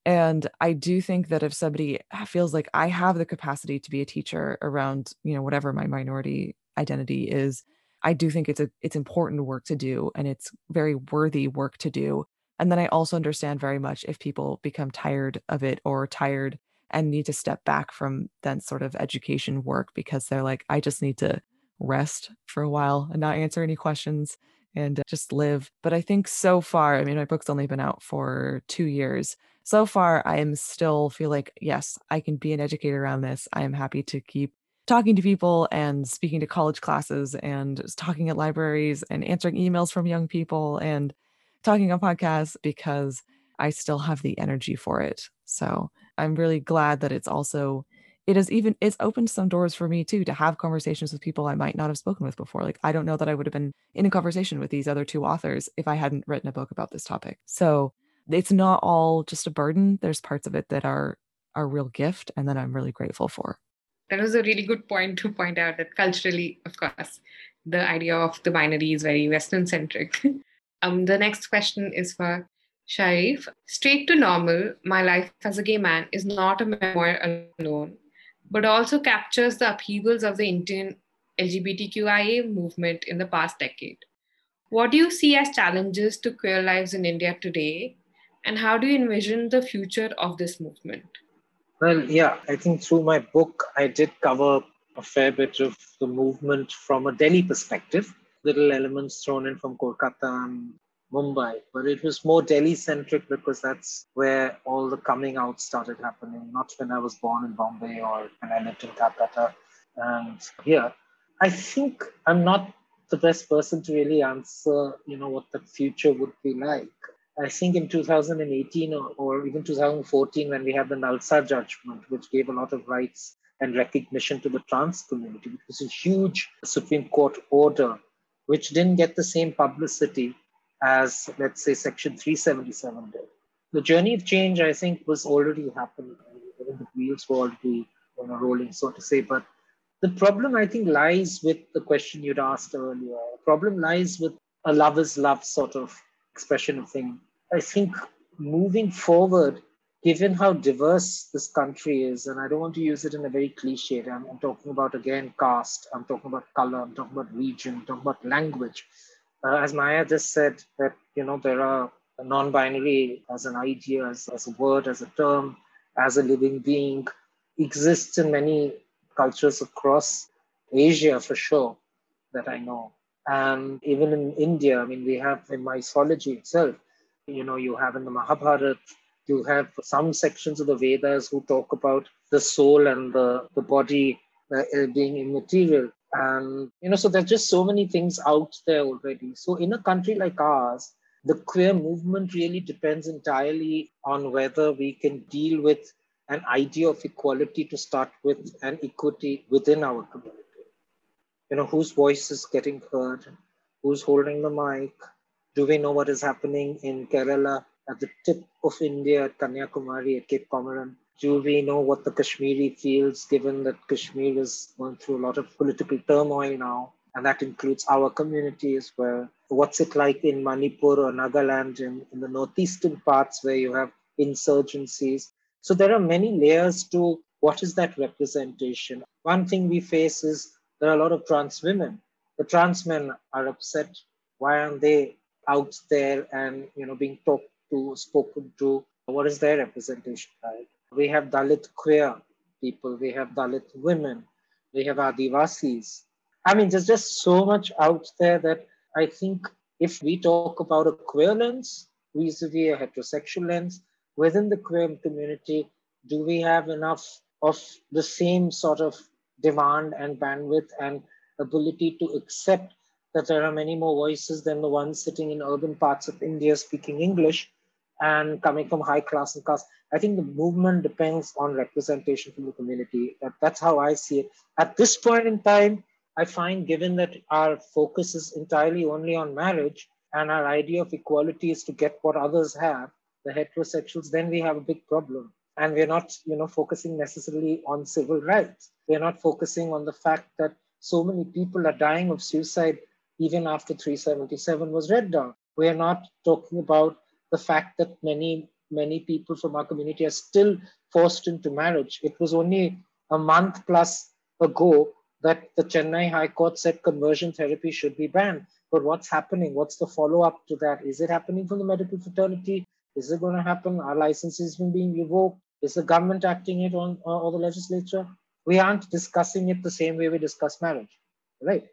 And I do think that if somebody ah, feels like I have the capacity to be a teacher around, you know, whatever my minority identity is, I do think it's a it's important work to do and it's very worthy work to do. And then I also understand very much if people become tired of it or tired and need to step back from that sort of education work because they're like, I just need to rest for a while and not answer any questions and uh, just live. But I think so far, I mean, my book's only been out for two years. So far, I am still feel like, yes, I can be an educator around this. I am happy to keep talking to people and speaking to college classes and talking at libraries and answering emails from young people and talking on podcasts because I still have the energy for it. So I'm really glad that it's also it has even it's opened some doors for me too to have conversations with people I might not have spoken with before. Like I don't know that I would have been in a conversation with these other two authors if I hadn't written a book about this topic. So it's not all just a burden. There's parts of it that are a real gift and that I'm really grateful for. That was a really good point to point out that culturally, of course, the idea of the binary is very Western centric. [LAUGHS] um, the next question is for Sharif. Straight to Normal, My Life as a Gay Man is not a memoir alone, but also captures the upheavals of the Indian LGBTQIA movement in the past decade. What do you see as challenges to queer lives in India today, and how do you envision the future of this movement? Well, yeah, I think through my book, I did cover a fair bit of the movement from a Delhi perspective, little elements thrown in from Kolkata and Mumbai, but it was more Delhi centric because that's where all the coming out started happening, not when I was born in Bombay or when I lived in Calcutta. And here, I think I'm not the best person to really answer, you know, what the future would be like. I think in 2018 or, or even 2014, when we had the NALSA judgment, which gave a lot of rights and recognition to the trans community, it was a huge Supreme Court order, which didn't get the same publicity as, let's say, Section 377 did. The journey of change, I think, was already happening. The wheels were already you know, rolling, so to say. But the problem, I think, lies with the question you'd asked earlier. The problem lies with a lover's love sort of expression of thing. I think moving forward, given how diverse this country is, and I don't want to use it in a very cliche, I'm, I'm talking about again caste, I'm talking about color, I'm talking about region, I'm talking about language. Uh, as Maia just said, that you know there are non-binary as an idea, as, as a word, as a term, as a living being, exists in many cultures across Asia for sure that I know. And even in India, I mean, we have in mythology itself, you know, you have in the Mahabharata, you have some sections of the Vedas who talk about the soul and the, the body uh, being immaterial. And, you know, so there's just so many things out there already. So in a country like ours, the queer movement really depends entirely on whether we can deal with an idea of equality to start with and equity within our community. You know whose voice is getting heard? Who's holding the mic? Do we know what is happening in kerala at the tip of india at kanyakumari at cape comorin do we know what the kashmiri feels given that kashmir is going through a lot of political turmoil now and that includes our community as well what's it like in manipur or nagaland in, in the northeastern parts where you have insurgencies so there are many layers to what is that representation one thing we face is there are a lot of trans women. The trans men are upset. Why aren't they out there and you know being talked to, spoken to? What is their representation like? We have Dalit queer people. We have Dalit women. We have Adivasis. I mean, there's just so much out there that I think if we talk about a queer lens vis-a-vis a heterosexual lens within the queer community, do we have enough of the same sort of demand and bandwidth and ability to accept that there are many more voices than the ones sitting in urban parts of India speaking English and coming from high class and caste. I think the movement depends on representation from the community. That, that's how I see it. At this point in time, I find given that our focus is entirely only on marriage and our idea of equality is to get what others have, the heterosexuals, then we have a big problem and we're not you know focusing necessarily on civil rights we're not focusing on the fact that so many people are dying of suicide even after 377 was read down we're not talking about the fact that many many people from our community are still forced into marriage it was only a month plus ago that the chennai high court said conversion therapy should be banned but what's happening what's the follow up to that is it happening from the medical fraternity is it going to happen? Are licenses being revoked? Is the government acting it on uh, or the legislature? We aren't discussing it the same way we discuss marriage, right?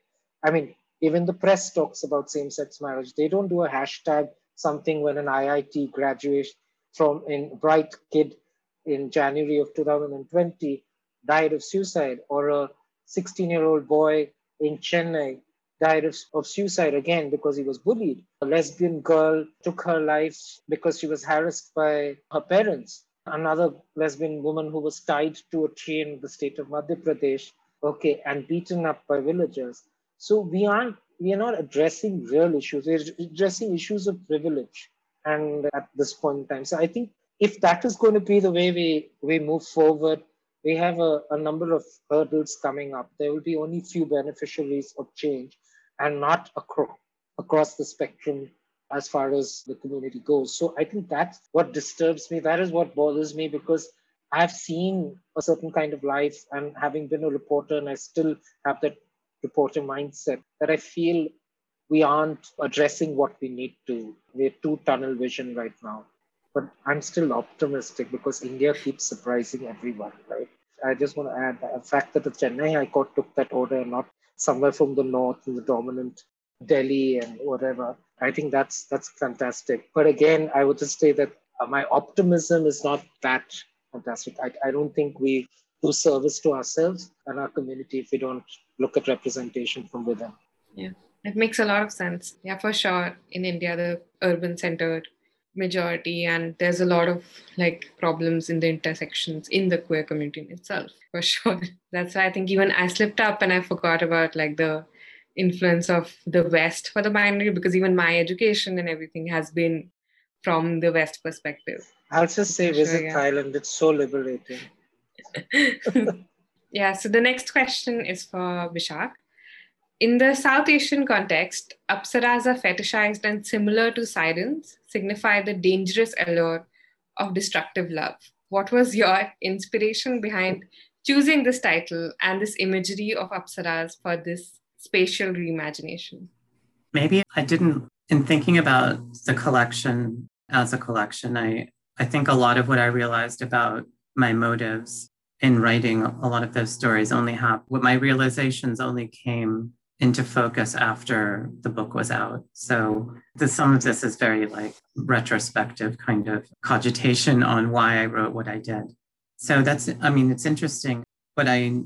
I mean, even the press talks about same-sex marriage. They don't do a hashtag something when an IIT graduate from in bright kid in January of 2020 died of suicide, or a 16-year-old boy in Chennai died of, of suicide again because he was bullied. A lesbian girl took her life because she was harassed by her parents. another lesbian woman who was tied to a tree in the state of Madhya Pradesh, okay, and beaten up by villagers. So we aren't we are not addressing real issues. We're addressing issues of privilege. And at this point in time, so I think if that is going to be the way we we move forward, we have a, a number of hurdles coming up. There will be only few beneficiaries of change, and not across across the spectrum as far as the community goes. So I think that's what disturbs me. That is what bothers me because I've seen a certain kind of life and having been a reporter, and I still have that reporter mindset that I feel we aren't addressing what we need to. We're too tunnel vision right now. But I'm still optimistic because India keeps surprising everyone, right? I just want to add the fact that the Chennai High Court took that order, not somewhere from the north in the dominant Delhi and whatever. I think that's that's fantastic. But again, I would just say that my optimism is not that fantastic. I, I don't think we do service to ourselves and our community if we don't look at representation from within. Yeah, it makes a lot of sense. Yeah, for sure. In India, the urban centered majority, and there's a lot of like problems in the intersections in the queer community in itself, for sure. [LAUGHS] That's why I think even I slipped up and I forgot about like the influence of the West for the binary because even my education and everything has been from the West perspective. I'll just say visit sure, yeah. Thailand. It's so liberating. [LAUGHS] yeah, so the next question is for Bishakh. In the South Asian context, apsaras are fetishized and similar to sirens, signify the dangerous allure of destructive love. What was your inspiration behind choosing this title and this imagery of apsaras for this spatial reimagination? Maybe I didn't, in thinking about the collection as a collection, I, I think a lot of what I realized about my motives in writing a lot of those stories only have what my realizations only came into focus after the book was out. So the, some of this is very like retrospective kind of cogitation on why I wrote what I did. So that's, I mean, it's interesting. What I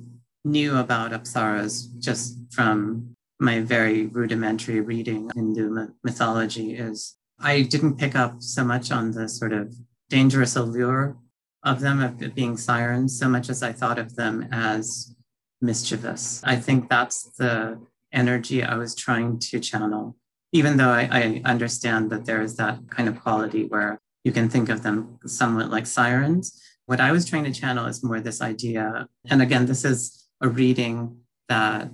knew about apsaras just from my very rudimentary reading Hindu mythology is I didn't pick up so much on the sort of dangerous allure of them of being sirens so much as I thought of them as mischievous. I think that's the energy I was trying to channel, even though I, I understand that there is that kind of quality where you can think of them somewhat like sirens. What I was trying to channel is more this idea. And again, this is a reading that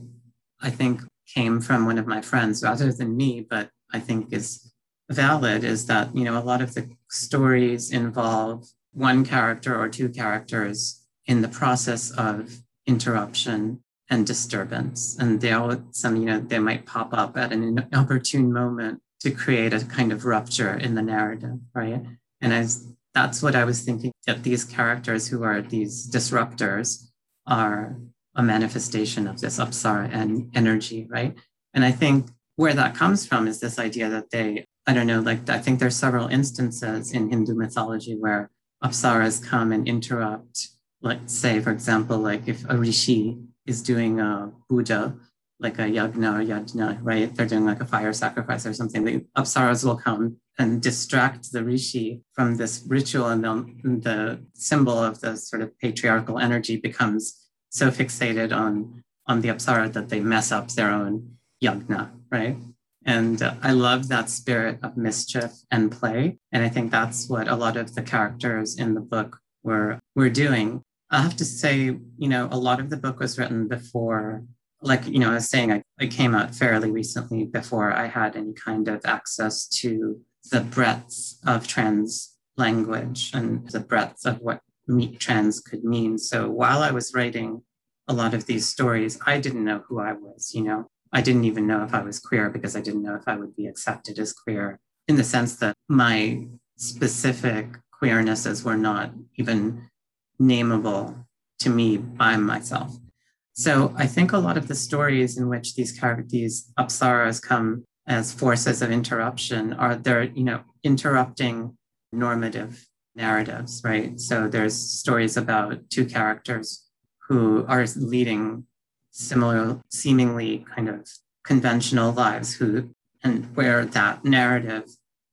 I think came from one of my friends rather than me, but I think is valid is that, you know, a lot of the stories involve one character or two characters in the process of interruption and disturbance. And they all, some, you know, they might pop up at an opportune moment to create a kind of rupture in the narrative, right? And as that's what I was thinking that these characters who are these disruptors are a manifestation of this apsara and energy, right? And I think where that comes from is this idea that they, I don't know, like I think there's several instances in Hindu mythology where apsaras come and interrupt, like say, for example, like if a rishi is doing a puja, like a yagna or yajna, right? They're doing like a fire sacrifice or something. The apsaras will come and distract the rishi from this ritual, and the symbol of the sort of patriarchal energy becomes so fixated on on the apsara that they mess up their own yagna, right? And I love that spirit of mischief and play. And I think that's what a lot of the characters in the book were were doing. I have to say, you know, a lot of the book was written before, like, you know, I was saying, I, I came out fairly recently before I had any kind of access to the breadth of trans language and the breadth of what meet trans could mean. So while I was writing a lot of these stories, I didn't know who I was, you know. I didn't even know if I was queer because I didn't know if I would be accepted as queer in the sense that my specific queernesses were not even nameable to me by myself. So I think a lot of the stories in which these characters, these apsaras come as forces of interruption are they're, you know, interrupting normative narratives, right? So there's stories about two characters who are leading similar, seemingly kind of conventional lives, who and where that narrative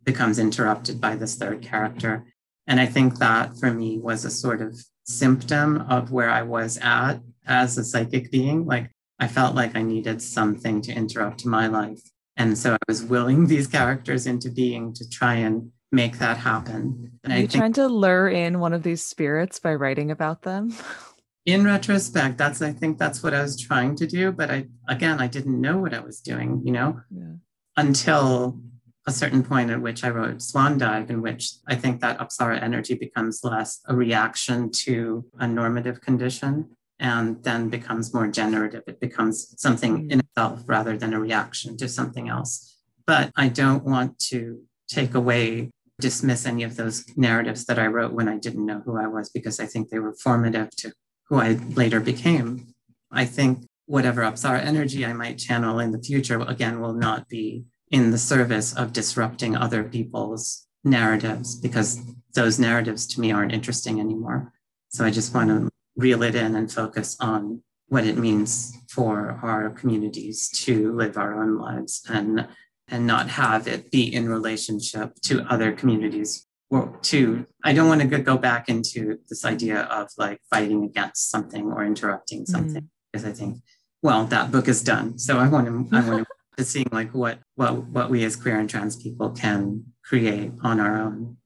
becomes interrupted by this third character. And I think that for me was a sort of symptom of where I was at as a psychic being. Like I felt like I needed something to interrupt my life. And so I was willing [LAUGHS] these characters into being to try and make that happen. And Are I you think trying to lure in one of these spirits by writing about them? [LAUGHS] in retrospect, that's I think that's what I was trying to do. But I again I didn't know what I was doing, you know, Yeah. until a certain point at which I wrote Swan Dive, in which I think that Apsara energy becomes less a reaction to a normative condition and then becomes more generative. It becomes something mm-hmm. in itself rather than a reaction to something else. But I don't want to take away, dismiss any of those narratives that I wrote when I didn't know who I was, because I think they were formative to who I later became. I think whatever Apsara energy I might channel in the future, again, will not be in the service of disrupting other people's narratives because those narratives to me aren't interesting anymore. So I just want to reel it in and focus on what it means for our communities to live our own lives and and not have it be in relationship to other communities or to i don't want to go back into this idea of like fighting against something or interrupting something because i think well that book is done so i want [LAUGHS] to i want to seeing like what what what we as queer and trans people can create on our own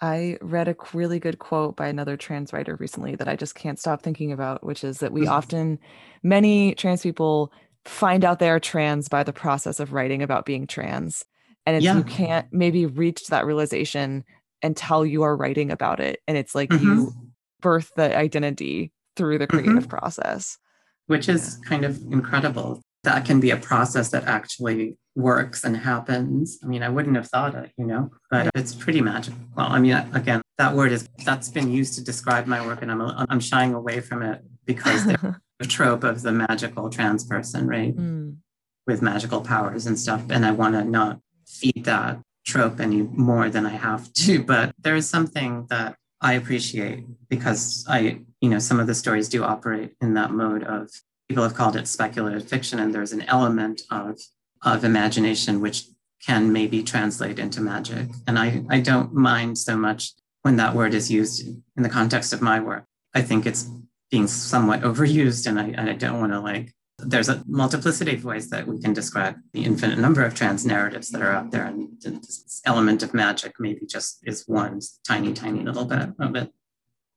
I read a really good quote by another trans writer recently that I just can't stop thinking about, which is that we Mhm. often, many trans people find out they're trans by the process of writing about being trans. And if Yeah. you can't maybe reach that realization until you are writing about it. And it's like Mhm. you birth the identity through the Mhm. creative process. which is kind of incredible. That can be a process that actually works and happens. I mean, I wouldn't have thought it, you know, but it's pretty magical. Well, I mean, again, that word is that's been used to describe my work, and I'm I'm shying away from it because there's [LAUGHS] a trope of the magical trans person, right, Mm. with magical powers and stuff, and I want to not feed that trope any more than I have to. [LAUGHS] But there is something that I appreciate because I, you know, some of the stories do operate in that mode of people have called it speculative fiction, and there's an element of of imagination which can maybe translate into magic. And I, I don't mind so much when that word is used in the context of my work. I think it's being somewhat [LAUGHS] overused, and I, I don't want to like. There's a multiplicity of ways that we can describe the infinite number of trans narratives that are out there, and this element of magic maybe just is one tiny, tiny little bit of it.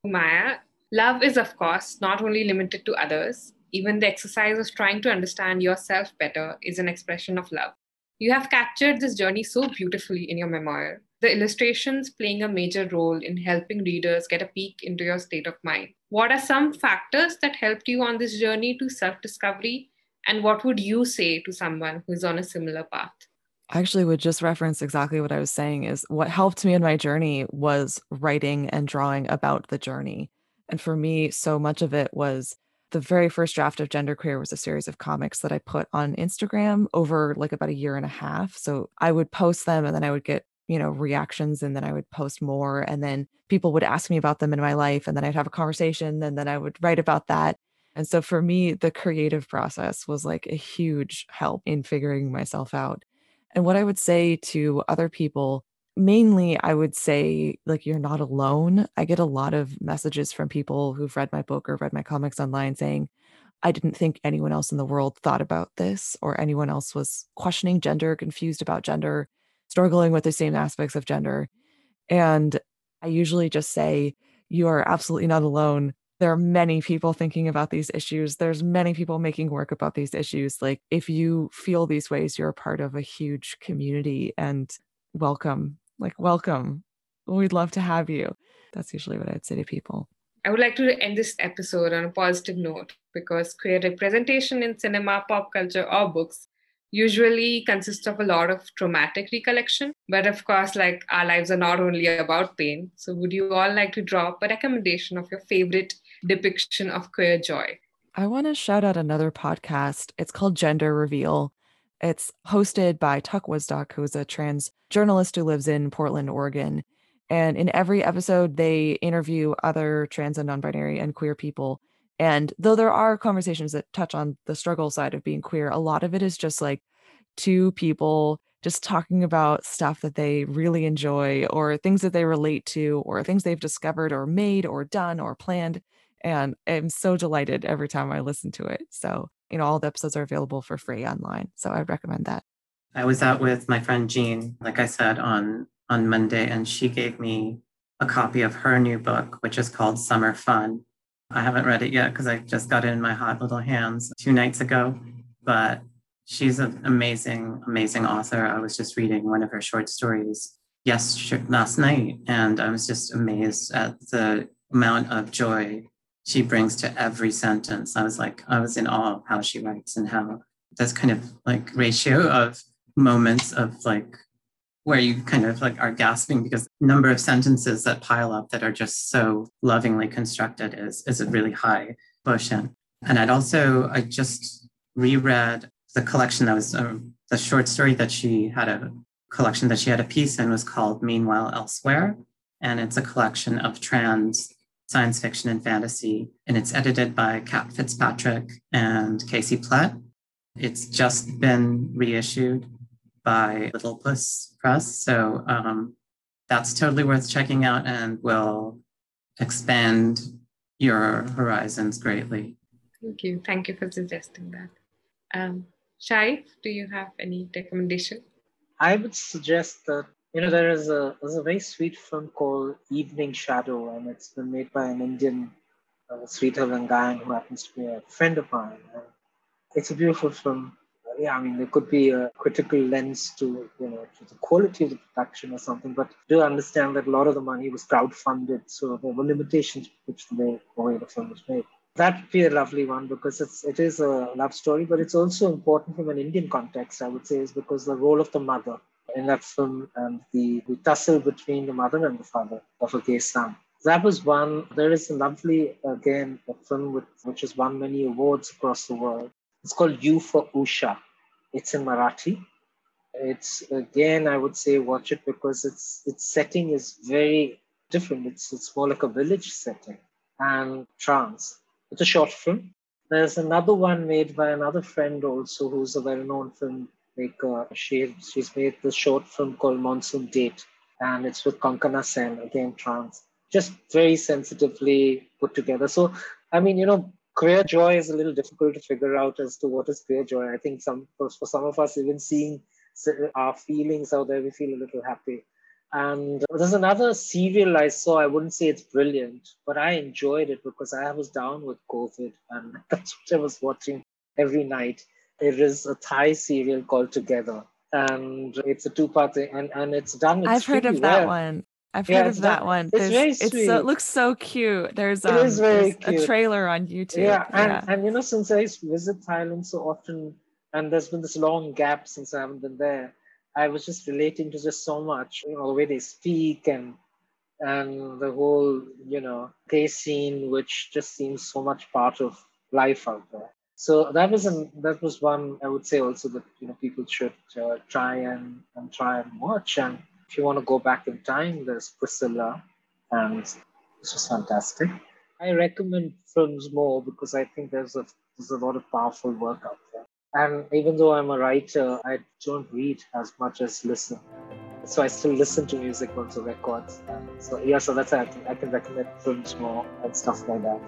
Maia, love is, of course, not only limited to others, even the exercise of trying to understand yourself better is an expression of love. You have captured this journey so beautifully in your memoir, the illustrations playing a major role in helping readers get a peek into your state of mind. What are some factors that helped you on this journey to self discovery? And what would you say to someone who is on a similar path? I actually would just reference exactly what I was saying is what helped me in my journey was writing and drawing about the journey. And for me, so much of it was the very first draft of Genderqueer was a series of comics that I put on Instagram over like about a year and a half. So I would post them and then I would get, you know, reactions and then I would post more. And then people would ask me about them in my life. And then I'd have a conversation and then I would write about that. And so for me, the creative process was like a huge help in figuring myself out. And what I would say to other people, mainly, I would say, like, you're not alone. I get a lot of messages from people who've read my book or read my comics online saying, I didn't think anyone else in the world thought about this, or anyone else was questioning gender, confused about gender, struggling with the same aspects of gender. And I usually just say, You are absolutely not alone. There are many people thinking about these issues. There's many people making work about these issues. Like if you feel these ways you're a part of a huge community and welcome. Like welcome. We'd love to have you. That's usually what i'd say to people. I would like to end this episode on a positive note because queer representation in cinema, pop culture, or books usually consists of a lot of traumatic recollection. But of course, like our lives are not only about pain. So, would you all like to drop a recommendation of your favorite depiction of queer joy? I want to shout out another podcast. It's called Gender Reveal. It's hosted by Tuck Woodstock, who's a trans journalist who lives in Portland, Oregon. And in every episode, they interview other trans and non binary and queer people. And though there are conversations that touch on the struggle side of being queer, a lot of it is just like two people just talking about stuff that they really enjoy or things that they relate to or things they've discovered or made or done or planned. And I'm so delighted every time I listen to it. So, you know, all the episodes are available for free online. So I'd recommend that. I was out with my friend Jean, like I said, on on Monday, and she gave me a copy of her new book, which is called Summer Fun. I haven't read it yet because I just got it in my hot little hands two nights ago. But she's an amazing, amazing author. I was just reading one of her short stories yes last night, and I was just amazed at the amount of joy she brings to every sentence. I was like, I was in awe of how she writes and how this kind of like ratio of moments of like where you kind of like are gasping because number of sentences that pile up that are just so lovingly constructed is is a really high quotient. And I'd also I just reread the collection that was uh, the short story that she had a collection that she had a piece in was called Meanwhile Elsewhere, and it's a collection of trans science fiction and fantasy, and it's edited by Cat Fitzpatrick and Casey Plett. It's just been reissued by Little Puss Press. So um, that's totally worth checking out and will expand your horizons greatly. Thank you. Thank you for suggesting that. Um, Sharif, do you have any recommendation? I would suggest that you know there is a there's a very sweet film called Evening Shadow, and it's been made by an Indian uh, Sridhar Rangayan, who happens to be a friend of mine. And it's a beautiful film yeah, I mean, there could be a critical lens to, you know, to the quality of the production or something, but do understand that a lot of the money was crowdfunded, so there were limitations which the way, the film was made. That would be a lovely one because it's it is a love story, but it's also important from an Indian context, I would say, is because the role of the mother in that film and the, the tussle between the mother and the father of a gay son. That was one. There is a lovely, again, a film with, which has won many awards across the world it's called U for Usha. It's in Marathi. It's again, I would say, watch it because its its setting is very different. It's it's more like a village setting and trance. It's a short film. There's another one made by another friend also, who's a well-known filmmaker. She she's made the short film called Monsoon Date, and it's with Konkona Sen, again trance. Just very sensitively put together. So, I mean, you know, queer joy is a little difficult to figure out as to what is queer joy. I think some for, for some of us, even seeing our feelings out there, we feel a little happy. And there's another serial I saw. I wouldn't say it's brilliant, but I enjoyed it because I was down with COVID, and [LAUGHS] that's what I was watching every night. It is a Thai serial called Together, and it's a two-part thing, and and it's done. I've heard of that one. I've yeah, heard of that one. It's very sweet. It's so, it looks so cute. There's um, is very a trailer on YouTube. Yeah, and, yeah. and you know, since I visit Thailand so often, and there's been this long gap since I haven't been there, I was just relating to just so much. You know, the way they speak and and the whole you know gay scene, which just seems so much part of life out there. So that was an that was one I would say also that you know people should uh, try and and try and watch and if you want to go back in time, there's Priscilla, and this was fantastic. I recommend films more because I think there's a there's a lot of powerful work out there. And even though I'm a writer, I don't read as much as listen. So I still listen to music, also records. So yeah, so that's I, I can recommend films more and stuff like that.